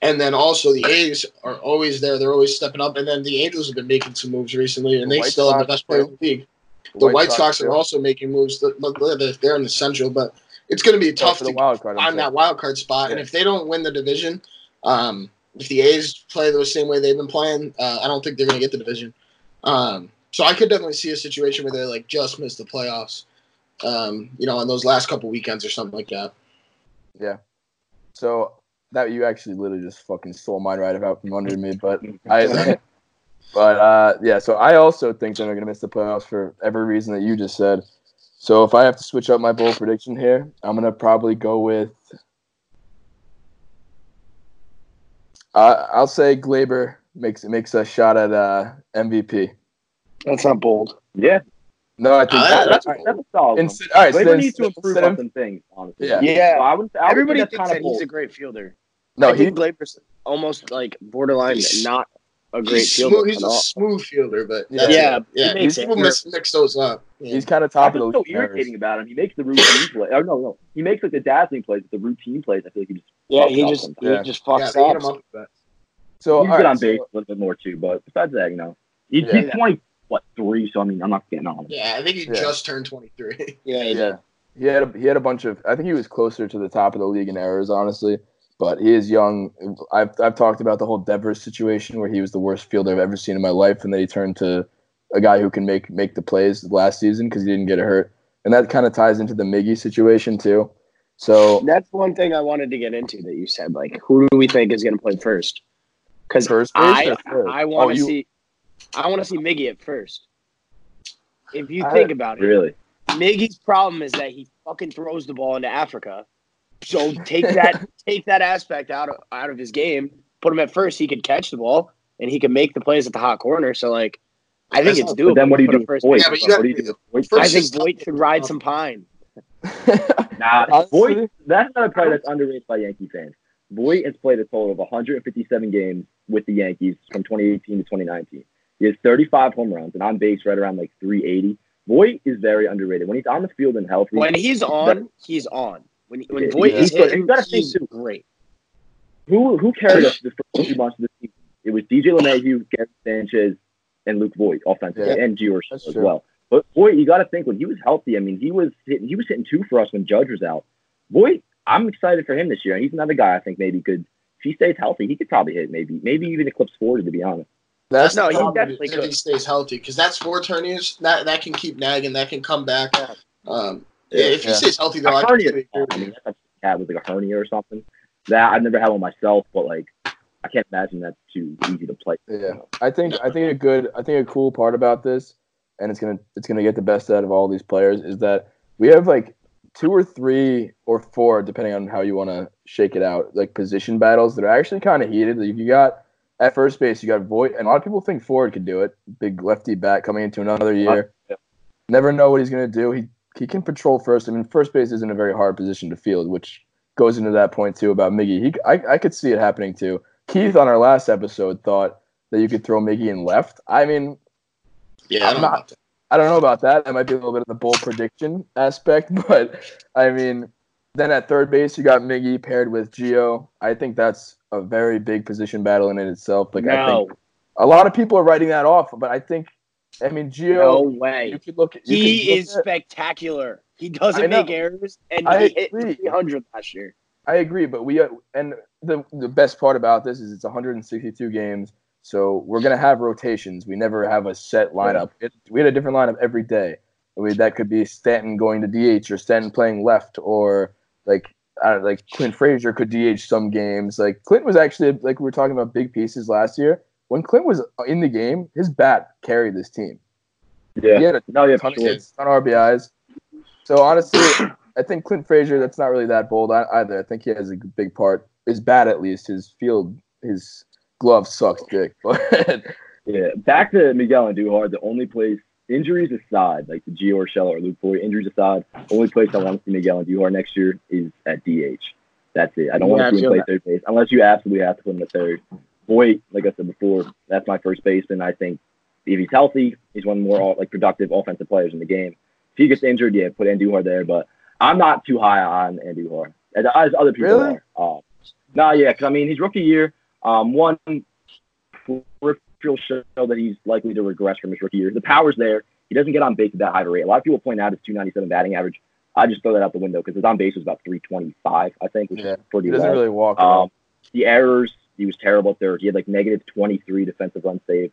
and then also the A's are always there. They're always stepping up, and then the Angels have been making some moves recently, and The they White still have the best player in the league. The White, Sox, too. are also making moves. They're- in the Central, but it's going to be tough to wild card. Find that wild card spot. And if they don't win the division, um, if the A's play the same way they've been playing, uh, I don't think they're going to get the division. Um, so I could definitely see a situation where they like just miss the playoffs. Um, you know, on those last couple weekends or something like that. Yeah. So that you actually literally just fucking stole mine right about from under me, but I. But uh, yeah, so I also think that they're gonna miss the playoffs for every reason that you just said. So if I have to switch up my bold prediction here, I'm gonna probably go with. Uh, I'll say Gleyber makes makes a shot at uh, MVP. That's not bold. Yeah, No, I think Uh, that, that's, that's that's a solid one. instead, all right. So Gleyber then needs to improve of- on some things, honestly. Yeah. Yeah. So I would, I would Everybody think thinks that kind of he's a great fielder. no, I he think Gleyber's almost like borderline He's- not a great He's, fielder. smooth, he's at a all. smooth fielder, but Yeah. Yeah, yeah. he makes People it mix, mix those up. Yeah. he's kind of top That's of the what's so league. in errors. irritating about him. He makes the routine play. Oh no, no, he makes like the dazzling plays, but the routine plays. I feel like he just Yeah, he just sometimes. he just yeah, fucks they up. him up with that. So he's all good on base a little bit more too. But besides that, you know, he's, he's twenty what three. So I mean, I'm not getting on. Yeah, I think he Yeah. just turned 23. Yeah, he Yeah, he had a, he had a bunch of. I think he was closer to the top of the league in errors, honestly. but he is young. I've I've talked about the whole Devers situation where he was the worst fielder I've ever seen in my life, and then he turned to a guy who can make make the plays last season because he didn't get hurt, and that kind of ties into the Miggy situation too. So That's one thing I wanted to get into that you said. Like, who do we think is going to play first? Because First base I or? I want Oh, to you- see I want to see Miggy at first. If you I- think about it, Really? Miggy's problem is that he fucking throws the ball into Africa. So take that take that aspect out of out of his game. Put him at first. He could catch the ball and he can make the plays at the hot corner. So like, I think That's it's not- doable. But then what do you do put with him Voigt? first. Yeah, but you what do you do with I think is- Voigt should ride some pine. Nah, Honestly- Voigt, that's not a player that's underrated by Yankee fans. Voigt has played a total of 157 games with the Yankees from 2018 to 2019. He has 35 home runs and on base right around like 380. Voigt is very underrated. When he's on the field and healthy, When he's on, he's on. When when Yeah, Voigt is he's good. hitting, You gotta think, he's too. great. who who carried us the first two months of the season? It was DJ LeMahieu, Gary Sanchez, and Luke Voigt offensively, Yeah, and Gio as true. well. But Voigt, you got to think when he was healthy. I mean, he was hitting, he was hitting two for us when Judge was out. Voigt, I'm excited for him this year, he's another guy I think maybe could. If he stays healthy, he could probably hit maybe maybe even eclipse 40 to be honest. That's That's No, no, he he definitely if he stays healthy because that's four turniers that that can keep nagging, that can come back. Um, yeah, if he Yeah. stays healthy though, A I hernia, completely I mean, that's a cat with like a hernia or something. That I've never had one myself, but like I can't imagine that's too easy to play. Yeah, I think I think a good I think a cool part about this, and it's gonna it's gonna get the best out of all these players is that we have like two or three or four, depending on how you want to shake it out, like position battles that are actually kind of heated. Like you got at first base, you got Voigt, and a lot of people think Ford could do it. Big lefty bat coming into another year. Yeah. Never know what he's gonna do. He he can patrol first. I mean, first base isn't a very hard position to field, which goes into that point too about Miggy. He I, I could see it happening too. Keith on our last episode thought that you could throw Miggy in left. I mean, Yeah, I'm not-. I don't know about that. That might be a little bit of the bold prediction aspect, but I mean, then at third base you got Miggy paired with Gio. I think that's a very big position battle in it itself. Like I think a lot of people are writing that off, but I think I mean no Gio. You way. could look. You He look is at- spectacular. He doesn't make errors, and I he hit 300 last year. I agree, but we uh, and the the best part about this is it's 162 games, so we're gonna have rotations. We never have a set lineup. It, we had a different lineup every day. We, that could be Stanton going to DH or Stanton playing left, or like I don't, like Clint Frazier could DH some games. Like Clint was actually like we were talking about big pieces last year. When Clint was in the game, his bat carried this team. Yeah, He had a no, yeah, ton of hits, ton of RBIs. So honestly, I think Clint Frazier. That's not really that bold either. I think he has a big part. His bat, at least, his field, his glove sucks dick. But Yeah, back to Miguel Andujar. The only place, injuries aside, like the Gio Urshela or Luke Voigt, injuries aside, only place I want to see Miguel Andujar next year is at DH. That's it. I don't Yeah, want to see him play that. third base unless you absolutely have to put him at third. Voigt, like I said before, that's my first baseman. I think if he's healthy, he's one of the more like productive offensive players in the game. If he gets injured, yeah, put Andujar there. But I'm not too high on Andujar as, as other people Really? are. Uh, nah, yeah, because I mean he's rookie year. Um, one peripheral show that he's likely to regress from his rookie year. The power's there. He doesn't get on base at that high of a rate. A lot of people point out his 297 batting average. I just throw that out the window because his on base was about 325, I think, which Yeah, is pretty he doesn't low. really walk. Um, the errors, he was terrible at third. He had like negative 23 defensive run save.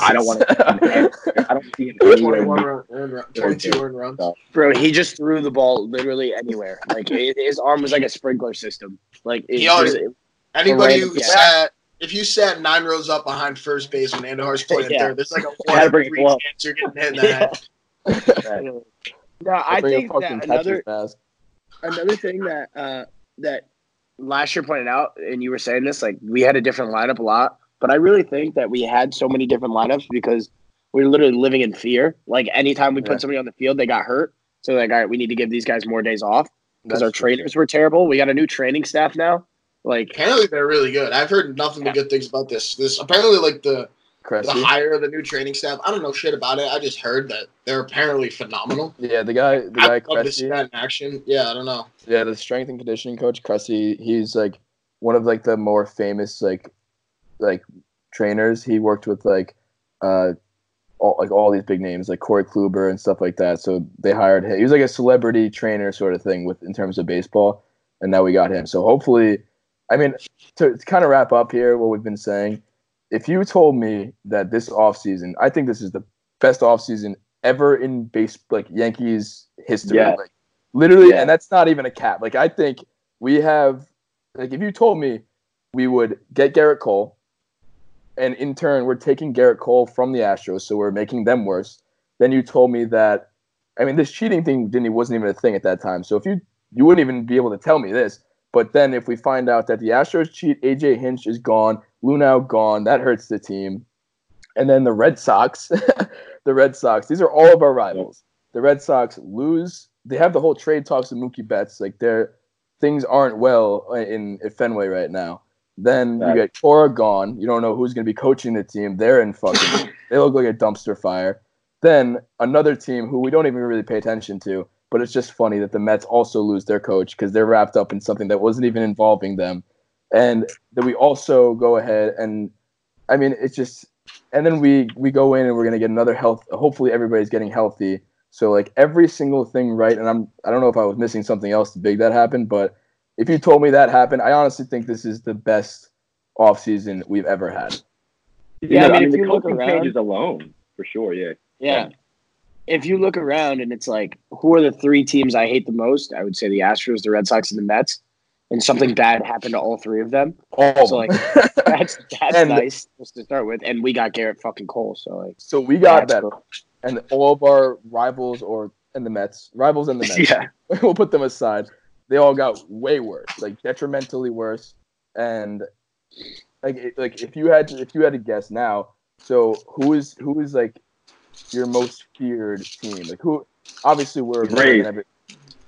I don't want to. I don't see him anywhere. 21 near- run, earned run, 22 earned runs. Bro, he just threw the ball literally anywhere. Like his arm was like a sprinkler system. Like it, He always- it- Anybody random who guy. Sat, if you sat nine rows up behind first base when Andujar's playing Yeah. third, there's like a You one gotta in bring a three glove. chance you're getting hit in the head. no, I Bring think that another another thing that uh, that last year pointed out, and you were saying this, like we had a different lineup a lot, but I really think that we had so many different lineups because we were literally living in fear. Like anytime we Yeah. put somebody on the field, they got hurt. So like, all right, we need to give these guys more days off because That's our trainers were terrible. We got a new training staff now. Like Apparently they're really good. I've heard nothing but good things about this. This apparently like the the Cressey. hire of the new training staff. I don't know shit about it. I just heard that they're apparently phenomenal. Yeah, the guy, the guy I'd love to Cressey. see that in action. Yeah, I don't know. Yeah, the strength and conditioning coach Cressey. He's like one of like the more famous like like trainers. He worked with like uh all like all these big names like Corey Kluber and stuff like that. So they hired him. He was like a celebrity trainer sort of thing with in terms of baseball, and now we got him. So hopefully I mean, to, to kind of wrap up here, what we've been saying, if you told me that this offseason, I think this is the best offseason ever in base, like Yankees history, Yeah. like literally, Yeah. and that's not even a cap. Like, I think we have, like, if you told me we would get Gerrit Cole, and in turn, we're taking Gerrit Cole from the Astros, so we're making them worse. Then you told me that, I mean, this cheating thing didn't wasn't even a thing at that time. So if you you wouldn't even be able to tell me this, but then if we find out that the Astros cheat, AJ Hinch is gone, Luhnow gone, that hurts the team. And then the Red Sox, the Red Sox, these are all of our rivals. The Red Sox lose. They have the whole trade talks with Mookie Betts. Like their things aren't well in, in Fenway right now. Then you get Cora gone. You don't know who's going to be coaching the team. They're in fucking. they look like a dumpster fire. Then another team who we don't even really pay attention to, but it's just funny that the Mets also lose their coach because they're wrapped up in something that wasn't even involving them. And that we also go ahead and, I mean, it's just, and then we we go in and we're gonna get another health. Hopefully, everybody's getting healthy. So like every single thing right. And I'm I don't know if I was missing something else big that happened, but if you told me that happened, I honestly think this is the best offseason we've ever had. Yeah, I mean, if the you look coaching around- changes alone, for sure, yeah. Yeah. If you look around and it's like, who are the three teams I hate the most? I would say the Astros, the Red Sox, and the Mets. And something bad happened to all three of them. All So like, that's that's And- nice just to start with. And we got Gerrit fucking Cole. So like, So we got that, and all of our rivals, or and the Mets, rivals and the Mets. Yeah. we'll put them aside. They all got way worse, like detrimentally worse. And like, like if you had to, if you had to guess now, so who is who is like your most feared team? Like who? Obviously, we're better than Rays. every-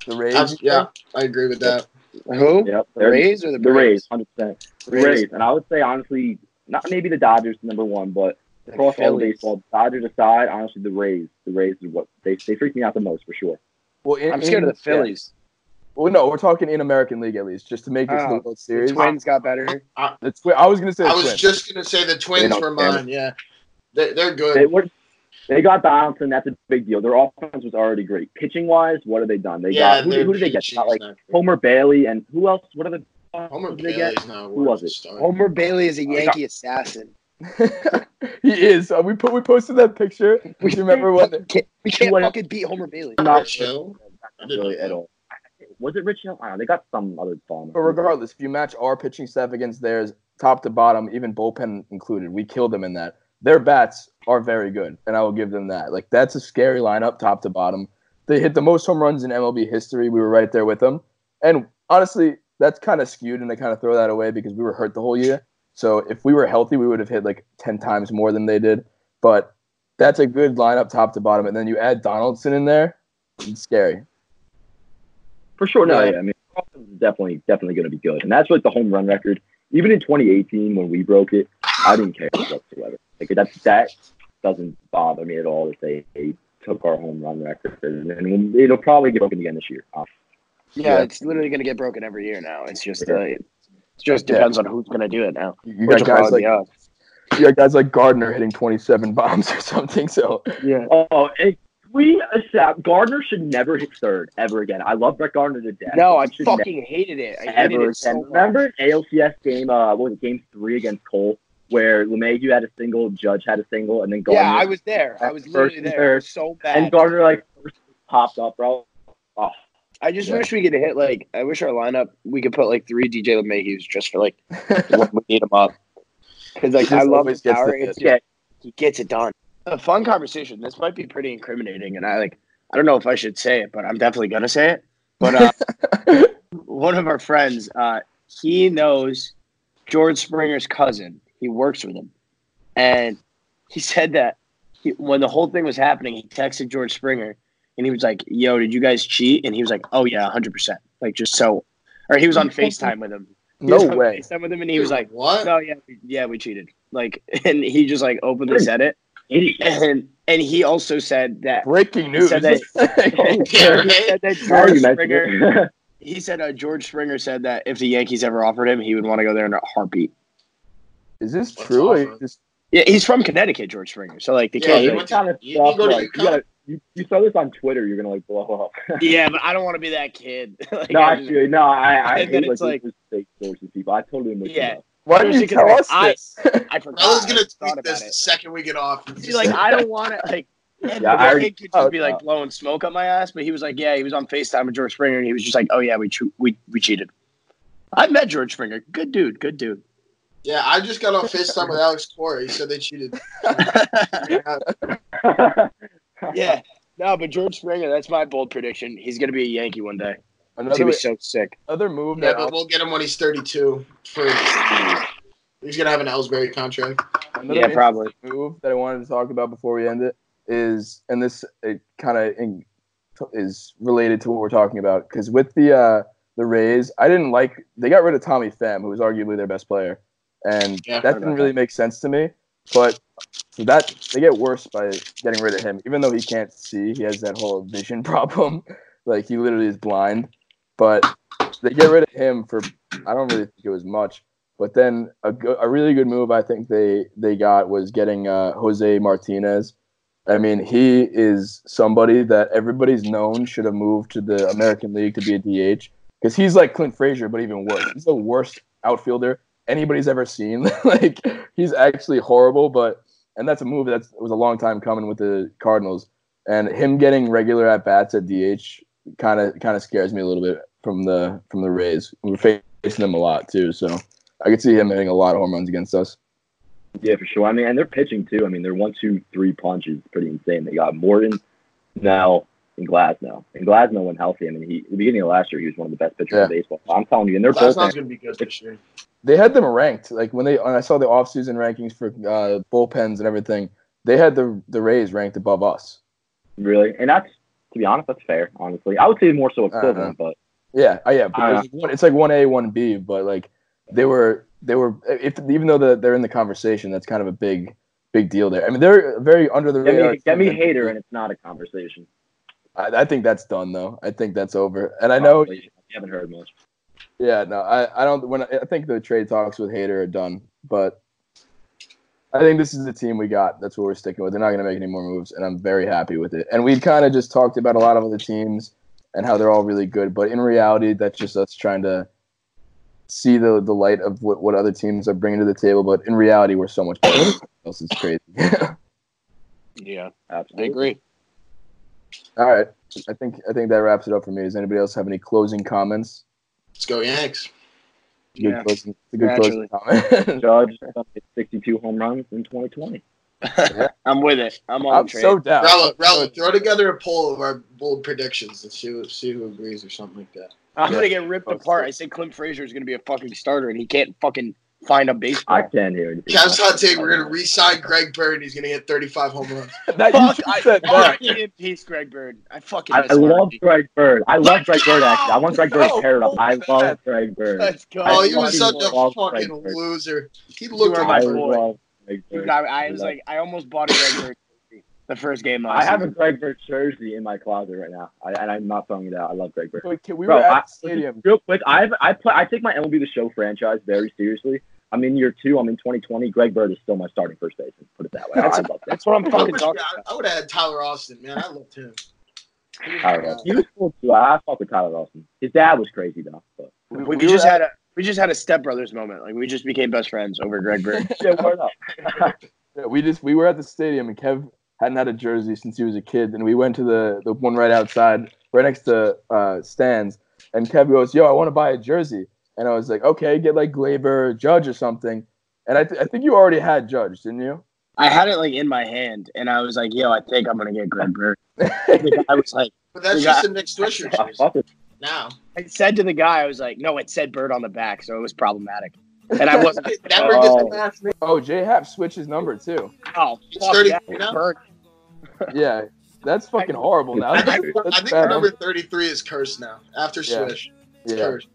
The Rays. Abs- you yeah. I agree with that. who? Yep. The Rays or the The Rays, hundred percent. The Rays. Rays, and I would say honestly, not maybe the Dodgers number one, but The across all of Phillies. baseball, Dodgers aside, honestly, the Rays, the Rays is what they they freak me out the most for sure. Well, in, I'm scared in- of the Phillies. yeah. Well, no, we're talking in American League at least, just to make it to Oh, the World Series. The Twins got better. The Twi- I was gonna say the I was Twins. just gonna say the Twins were mine. Yeah, they, they're good. They were. They got Donaldson. That's a big deal. Their offense was already great. Pitching wise, what have they done? They yeah, got who, who did they get? pitching's Got like not. Homer Bailey and who else? What are the Homer who did they get? Bailey's not Who was it? starting. Homer Bailey is a Oh, got- Yankee assassin. he is. Uh, we put we posted that picture. Do you remember when? We can't, we can't fucking beat Homer Bailey. Not Rich Hill? I didn't really at all. Was it Rich Hill? I don't know. They got some other bomber. But regardless, if you match our pitching staff against theirs, top to bottom, even bullpen included, we killed them in that. Their bats are very good, and I will give them that. Like that's a scary lineup, top to bottom. They hit the most home runs in MLB history. We were right there with them, and honestly, that's kind of skewed, and I kind of throw that away because we were hurt the whole year. So if we were healthy, we would have hit like ten times more than they did. But that's a good lineup, top to bottom, and then you add Donaldson in there. It's scary. For sure, no, Yeah. yeah. I mean, offense definitely, definitely going to be good, and that's like the home run record. Even in 2018, when we broke it, I didn't care whatsoever. Like that, that doesn't bother me at all if they, they took our home run record, and it'll probably get broken again this year. Uh, Yeah, Yeah. it's literally going to get broken every year now. It's just, uh, it just depends on who's going to do it now. You Which got guys like us. you got guys like Gardner hitting 27 bombs or something. So Yeah. Oh, and we accept Gardner should never hit third ever again. I love Brett Gardner to death. No, I fucking hated it. I hated ever it so again. much. Remember an ALCS game? Uh, what was it? Game three against Cole, where LeMahieu had a single, Judge had a single, and then Gardner. Yeah, I was there. I was literally and there. third. Was so bad. and Gardner like first popped up, bro. Oh, I just Yeah. wish we could hit like. I wish our lineup we could put like three DJ LeMahieu's just for like when we need him up. Because like I love his power. the It's hit. he gets it done. A fun conversation. This might be pretty incriminating, and I like. I don't know if I should say it, but I'm definitely gonna say it. But uh, one of our friends, uh, he knows George Springer's cousin. He works with him, and he said that he, when the whole thing was happening, he texted George Springer, and he was like, "Yo, did you guys cheat?" And he was like, "Oh yeah, hundred percent." Like just so, or he was on Facetime with him. He no way. Facetime with him, and he was like, what? "No, yeah, we- yeah, we cheated." Like, and he just like openly said it, and and he also said that Breaking news. said that- he said that George Springer. He said uh, George Springer said that if the Yankees ever offered him, he would want to go there in a heartbeat. Is this What's true? Or offer? just Yeah, he's from Connecticut, George Springer. So like they Yeah, can't. he really- kind of You- you like, you gotta, you, you saw this on Twitter, you're gonna like blow up. yeah, but I don't want to be that kid. like, no, I just- actually, no, I, I And then hate it's like, like- these fake sources people. I totally mix Yeah. Why didn't you Especially tell 'cause, us like, this? I forgot. I was gonna just thought tweet this about the second we get off. See, like I don't want to like. And Yeah, I the already- kid could just be like blowing smoke up my ass, but he was like, "Yeah, he was on Facetime with George Springer, and he was just like, oh yeah, we we we cheated." I met George Springer. Good dude. Good dude. Yeah, I just got off FaceTime with Alex Cora. He said they cheated. yeah. No, but George Springer. That's my bold prediction. He's gonna be a Yankee one day. He's gonna Another be so sick. other move Yeah, that but we'll get him when he's 32. For he's gonna have an Ellsbury contract. another Yeah, probably. move that I wanted to talk about before we end it is, and this it kind of is related to what we're talking about because with the uh, the Rays, I didn't like they got rid of Tommy Pham, who was arguably their best player, and Yeah, that didn't really make sense to me. But so that they get worse by getting rid of him, even though he can't see, he has that whole vision problem. like he literally is blind. But they get rid of him for I don't really think it was much. But then a, go- a really good move I think they they got was getting uh, Jose Martinez. I mean, he is somebody that everybody's known should have moved to the American League to be a DH because he's like Clint Frazier, but even worse. He's the worst outfielder anybody's ever seen. like he's actually horrible, but and that's a move that was a long time coming with the Cardinals. And him getting regular at bats at DH kind of kind of scares me a little bit from the from the Rays. We're facing them a lot too, so I could see him hitting a lot of home runs against us. Yeah, for sure. I mean, and they're pitching too. I mean, they're one, two, three punch is pretty insane. They got Morton, Snell, and Glasnow. And Glasnow, when healthy, I mean, he at the beginning of last year, he was one of the best pitchers Yeah. in baseball. I'm telling you, and their Glasnow's bullpen. gonna be good this year. They had them ranked like when they when I saw the offseason rankings for uh, bullpens and everything. They had the the Rays ranked above us. Really, and that's to be honest, that's fair. Honestly, I would say more so uh-huh. equivalent, but Yeah, oh yeah, but I it's, uh-huh. one, it's like one A, one B, but like they were they were if even though the, they're in the conversation, that's kind of a big big deal there. I mean, they're very under the get radar. me, get me Hader, and it's not a conversation. I, I think that's done though. I think that's over. And I know, Probably. you haven't heard much. yeah, no, I, I don't. When I, I think the trade talks with Hader are done, but I think this is the team we got. That's what we're sticking with. They're not going to make any more moves, and I'm very happy with it. And we kind of just talked about a lot of other teams and how they're all really good, but in reality, that's just us trying to see the the light of what, what other teams are bringing to the table. But in reality, we're so much better. else is crazy. Yeah, Absolutely. I agree. All right, I think I think that wraps it up for me. Does anybody else have any closing comments? Let's go Yanks. It's a good Yeah, closing, it's a good closing comment. Judge 62 home runs in 2020. I'm with it. I'm on I'm trade. so down. Rella, Rella, throw together a poll of our bold predictions. Let's see who, see who agrees or something like that. I'm gonna get ripped apart. I said Clint Frazier is gonna be a fucking starter, and he can't fucking find a baseball. I can't hear anything. Cavs hot take: We're gonna re-sign Greg Bird. He's gonna get 35 home runs. That, Fuck, should I, said oh, that. in peace, Greg Bird. I fucking. I, I love Greg Bird. I love Greg Bird, actually. I want Greg Bird No, paired up. I man. love Greg Bird. Let's go. Oh, he was such a fucking Greg loser. He You looked are like my I a boy. love Greg Dude, Bird. I, I was love- like, I almost bought a Greg Bird jersey the first game last I have a. Greg Bird jersey in my closet right now, I, and I'm not throwing it out. I love Greg Bird. Wait, can- We Bro, were at I, the stadium. real quick, I I play. I take my MLB the Show franchise very seriously. I'm in year two. I'm in 2020. Greg Bird is still my starting first baseman. Put it that way. I, I love that. That's what I'm fucking talking about. I would have had Tyler Austin, man. I loved him. He was Tyler my Austin. He was cool too. I fuck with Tyler Austin. His dad was crazy though. But We, We, we just had a we just had a stepbrothers moment. Like we just became best friends over Greg Bird. yeah, word up. Yeah, we just we were at the stadium and Kev hadn't had a jersey since he was a kid, and we went to the the one right outside, right next to uh, stands, and Kev goes, "Yo, I want to buy a jersey," and I was like, "Okay, get like Gleyber, Judge, or something." And I, th- I think you already had Judge, didn't you? I had it like in my hand, and I was like, "Yo, I think I'm gonna get Greg Bird." I was like, But that's just got- a Nick Swisher I jersey now. I said to the guy, I was like, "No, it said Bird on the back, so it was problematic." And I wasn't. Never gets Oh. the last oh, J Happ switched his number too. Oh, He's fuck 33 that. now? Bird. Yeah, that's fucking horrible. Now I think, that's I think number 33 is cursed now. After Yeah. Swish. It's Yeah. cursed.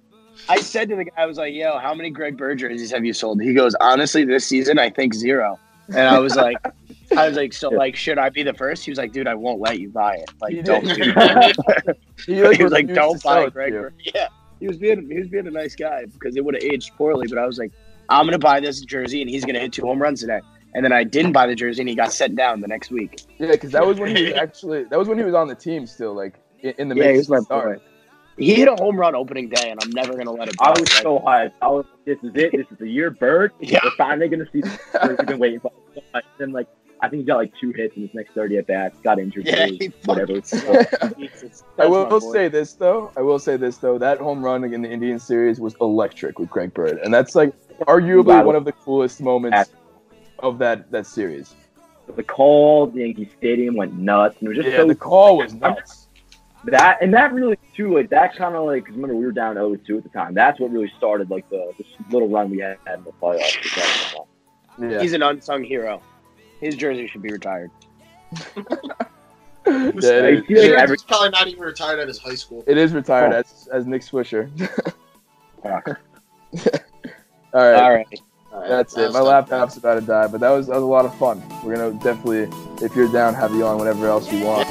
I said to the guy, I was like, "Yo, how many Greg Bird jerseys have you sold?" He goes, "Honestly, this season, I think zero. And I was like, "I was like, so like, should I be the first? He was like, "Dude, I won't let you buy it. Like, don't do that." He, he was like, "Don't buy it Greg. Yeah, he was being he was being a nice guy because it would have aged poorly. But I was like, "I'm gonna buy this jersey, and he's gonna hit two home runs today." and then I didn't buy the jersey, and he got sent down the next week. Yeah, because that was when he was actually that was when he was on the team still, like in, the Yeah, he was my start. boy. He hit a home run opening day, and I'm never gonna let it. I go. was so hyped. I was, this is it. This is the year, Bird. Yeah. We're finally gonna see. We've been waiting for. so much. Then like, I think he got like two hits in his next thirty at bats. Got injured. Yeah, too, he whatever. fucking Jesus. I will, my boy. say this though. I will say this though. That home run in the Indian series was electric with Greg Bird, and that's like arguably Wow. one of the coolest moments of that that series. the call, the Yankee Stadium went nuts, and it was just Yeah, so the call was nuts. That and that really too, like that kind of like cause remember we were down 0-2 at the time. That's what really started like the this little run we had in the playoffs. Yeah, He's an unsung hero. His jersey should be retired. Yeah, it, I is, feel He's probably not even retired at his high school. it is retired Oh. as as Nick Swisher. Fuck. All right, All right. that's it. My laptop's about to die, but that was that was a lot of fun. We're gonna definitely, if you're down, have you on whenever else you want.